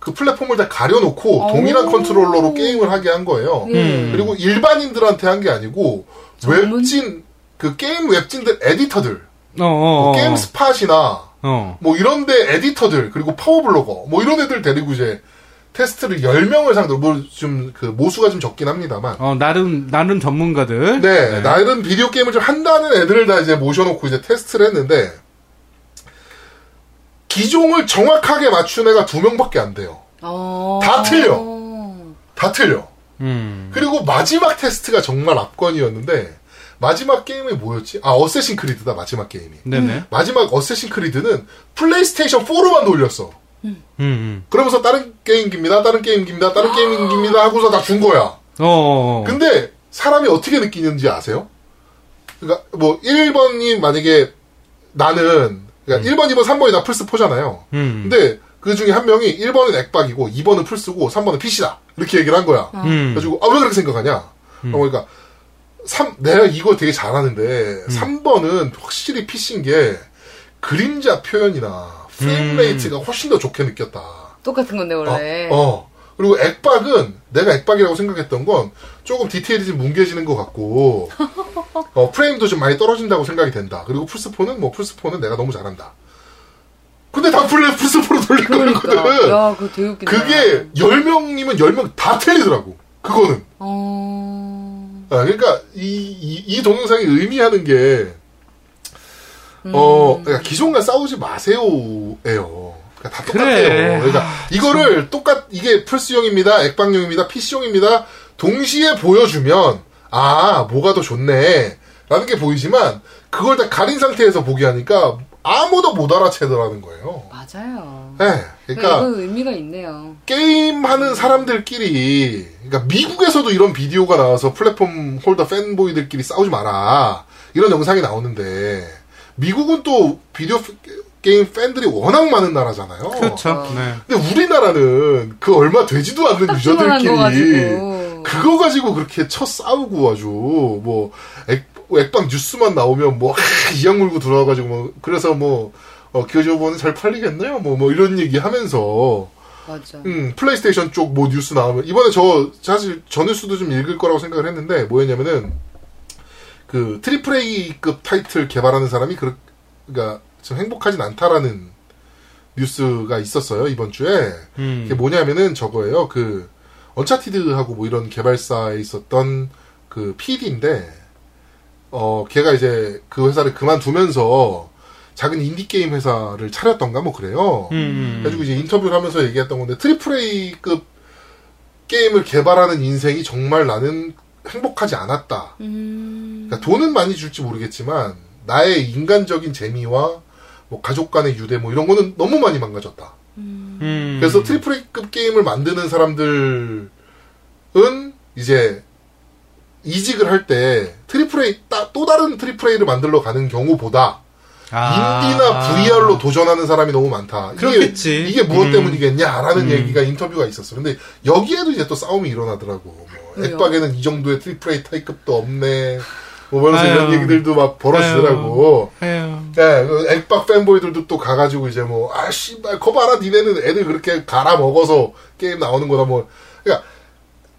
그 플랫폼을 다 가려놓고 동일한 오. 컨트롤러로 게임을 하게 한 거예요. 예. 그리고 일반인들한테 한 게 아니고 전문? 웹진 그 게임 웹진들 에디터들 어, 어, 뭐 어. 게임 스팟이나 어. 뭐 이런데 에디터들 그리고 파워블로거 뭐 이런 애들 데리고 이제 테스트를 10명을 상대로 뭐좀 그 모수가 좀 적긴 합니다만 어, 나름, 나름 전문가들. 네, 나름 비디오 게임을 좀 한다는 애들을 다 이제 모셔놓고 이제 테스트를 했는데 기종을 정확하게 맞춘 애가 두 명밖에 안 돼요. 어. 다 틀려. 다 틀려. 음. 그리고 마지막 테스트가 정말 압권이었는데 마지막 게임이 뭐였지? 아 어쌔신 크리드다 마지막 게임이. 네네. 마지막 어쌔신 크리드는 플레이스테이션 4로만 돌렸어. 음, 음. 그러면서 다른 게임기입니다, 다른 게임기입니다, 다른 게임기입니다 하고서 다 준 거야. 어, 어. 어. 근데 사람이 어떻게 느끼는지 아세요? 그러니까 뭐 1번이 만약에 나는 그러니까 1번, 2번, 3번이 다 플스 4잖아요. 음. 근데 그 중에 한 명이 1번은 액박이고 2번은 플스고 3번은 PC다. 이렇게 얘기를 한 거야. 음. 그래가지고 아 왜 그렇게 생각하냐? 그러니까 3 내가 이거 되게 잘하는데 3번은 확실히 PC인 게 그림자 표현이나 frame rate가 훨씬 더 좋게 느꼈다. 똑같은 건데 원래. 어, 어. 그리고 액박은 내가 액박이라고 생각했던 건 조금 디테일이 좀 뭉개지는 것 같고 어, 프레임도 좀 많이 떨어진다고 생각이 된다. 그리고 플스4는 뭐 플스4는 내가 너무 잘한다. 근데 다 플레 플스4로 돌린 그러니까. 거거든. 야, 그거 되게 웃긴다. 그게 10명이면 10명 다 틀리더라고. 그거는. 어. 아, 그러니까 이, 이, 이 동영상이 의미하는 게 어, 음. 그러니까 기종 갖고 싸우지 마세요예요. 그러니까 다 똑같아요. 그래. 그러니까 이거를 똑같 이게 플스용입니다, 액박용입니다, PC용입니다. 동시에 보여주면 아 뭐가 더 좋네라는 게 보이지만 그걸 다 가린 상태에서 보게 하니까 아무도 못 알아채더라는 거예요. 맞아요. 네, 그러니까 이건 의미가 있네요. 게임하는 사람들끼리, 그러니까 미국에서도 이런 비디오가 나와서 platform holder fanboy들끼리 싸우지 마라. 이런 영상이 나오는데, 미국은 또 비디오 게임 팬들이 워낙 많은 나라잖아요. 그렇죠. 네. 근데 우리나라는 그 얼마 되지도 않는 유저들끼리. 그거 가지고 그렇게 쳐 싸우고 아주 뭐 엑, 엑박 뉴스만 나오면 뭐 이 악물고 들어와가지고 뭐 그래서 뭐 어, Gears of War는 잘 팔리겠네요 뭐 뭐 이런 얘기 하면서 맞아. 음, 플레이스테이션 쪽 뭐 뉴스 나오면 이번에 저 사실 저 뉴스도 좀 읽을 거라고 생각을 했는데 뭐였냐면은 그 triple A급 타이틀 개발하는 사람이 그 그러니까 좀 행복하진 않다라는 뉴스가 있었어요 이번 주에 음. 그게 뭐냐면은 저거예요 그 Uncharted하고 뭐 이런 개발사에 있었던 그 PD인데 어 걔가 이제 그 회사를 그만두면서 작은 인디 게임 회사를 차렸던가 뭐 그래요. 음. 그래가지고 이제 인터뷰를 하면서 얘기했던 건데 triple A급 게임을 개발하는 인생이 정말 나는 행복하지 않았다. 음. 그러니까 돈은 많이 줄지 모르겠지만 나의 인간적인 재미와 뭐 가족 간의 유대 뭐 이런 거는 너무 많이 망가졌다. 음. 그래서 triple A급 게임을 만드는 사람들은 이제 이직을 할 때 triple A 따- 또 다른 triple A를 만들러 가는 경우보다 아. 인디나 VR로 도전하는 사람이 너무 많다. 그렇겠지. 이게, 이게 무엇 음. 때문이겠냐라는 음. 얘기가 인터뷰가 있었어. 근데 여기에도 이제 또 싸움이 일어나더라고. 뭐? 엑박에는 이 정도의 triple A 타이틀급도 없네. 뭐 아유. 이런 얘기들도 막 벌어지더라고. 에휴. 네, 그 액박 팬보이들도 또 가가지고 이제 뭐, 아, 씨발, 거 봐라, 니네는 애들 그렇게 갈아 먹어서 게임 나오는 거다, 뭐. 그러니까,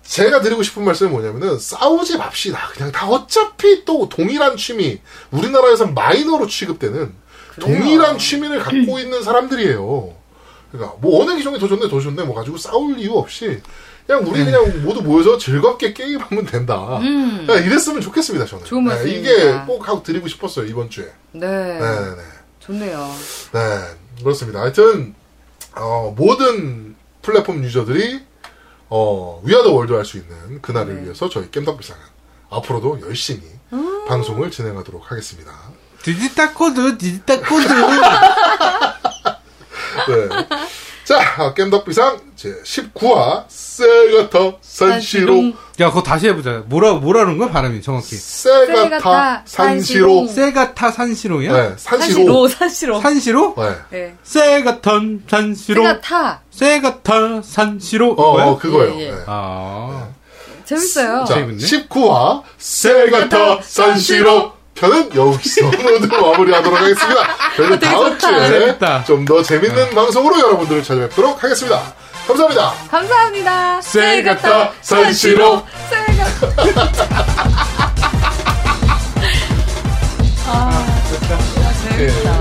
제가 드리고 싶은 말씀은 뭐냐면은, 싸우지 맙시다. 그냥 다 어차피 또 동일한 취미, 우리나라에선 마이너로 취급되는 동일한 취미를 갖고 있는 사람들이에요. 그러니까, 뭐, 어느 기종이 더 좋네, 더 좋네, 뭐 가지고 싸울 이유 없이, 그냥 우리 그냥 모두 모여서 즐겁게 게임하면 된다. 음. 그냥 이랬으면 좋겠습니다, 저는. 좋은 네. 이게 꼭 하고 드리고 싶었어요, 이번 주에. 네. 네, 네. 좋네요. 네, 그렇습니다. 하여튼, 어, 모든 플랫폼 유저들이, 어, We are the world 할 수 있는 그날을 네. 위해서 저희 겜덕비상은 앞으로도 열심히 음. 방송을 진행하도록 하겠습니다. 디지털 코드, 디지털 코드. 네. 자, 아, 겜덕비상 제 19화, 세가타 산시로, 야, 그거 다시 해보자. 뭐라, 뭐라는 거야, 발음이 정확히. 세가타 세가타 산시로, 세가타 산시로야? 네, 산시로, 산시로. 산시로. 산시로? 네. 네. 세가턴 산시로? 제가 타. 세가타 산시로? 어? 어, 그거요. 예, 예. 네. 아. 재밌어요. 자, 재밌네. 19화 세가타 산시로 편은 여기서로 마무리하도록 하겠습니다. 저희는 다음 주에 좀 더 재밌는 네. 방송으로 여러분들을 찾아뵙도록 하겠습니다. 감사합니다. 감사합니다. 새 같다 산시로 새 같다. 아, 아, 좋다. 재밌다.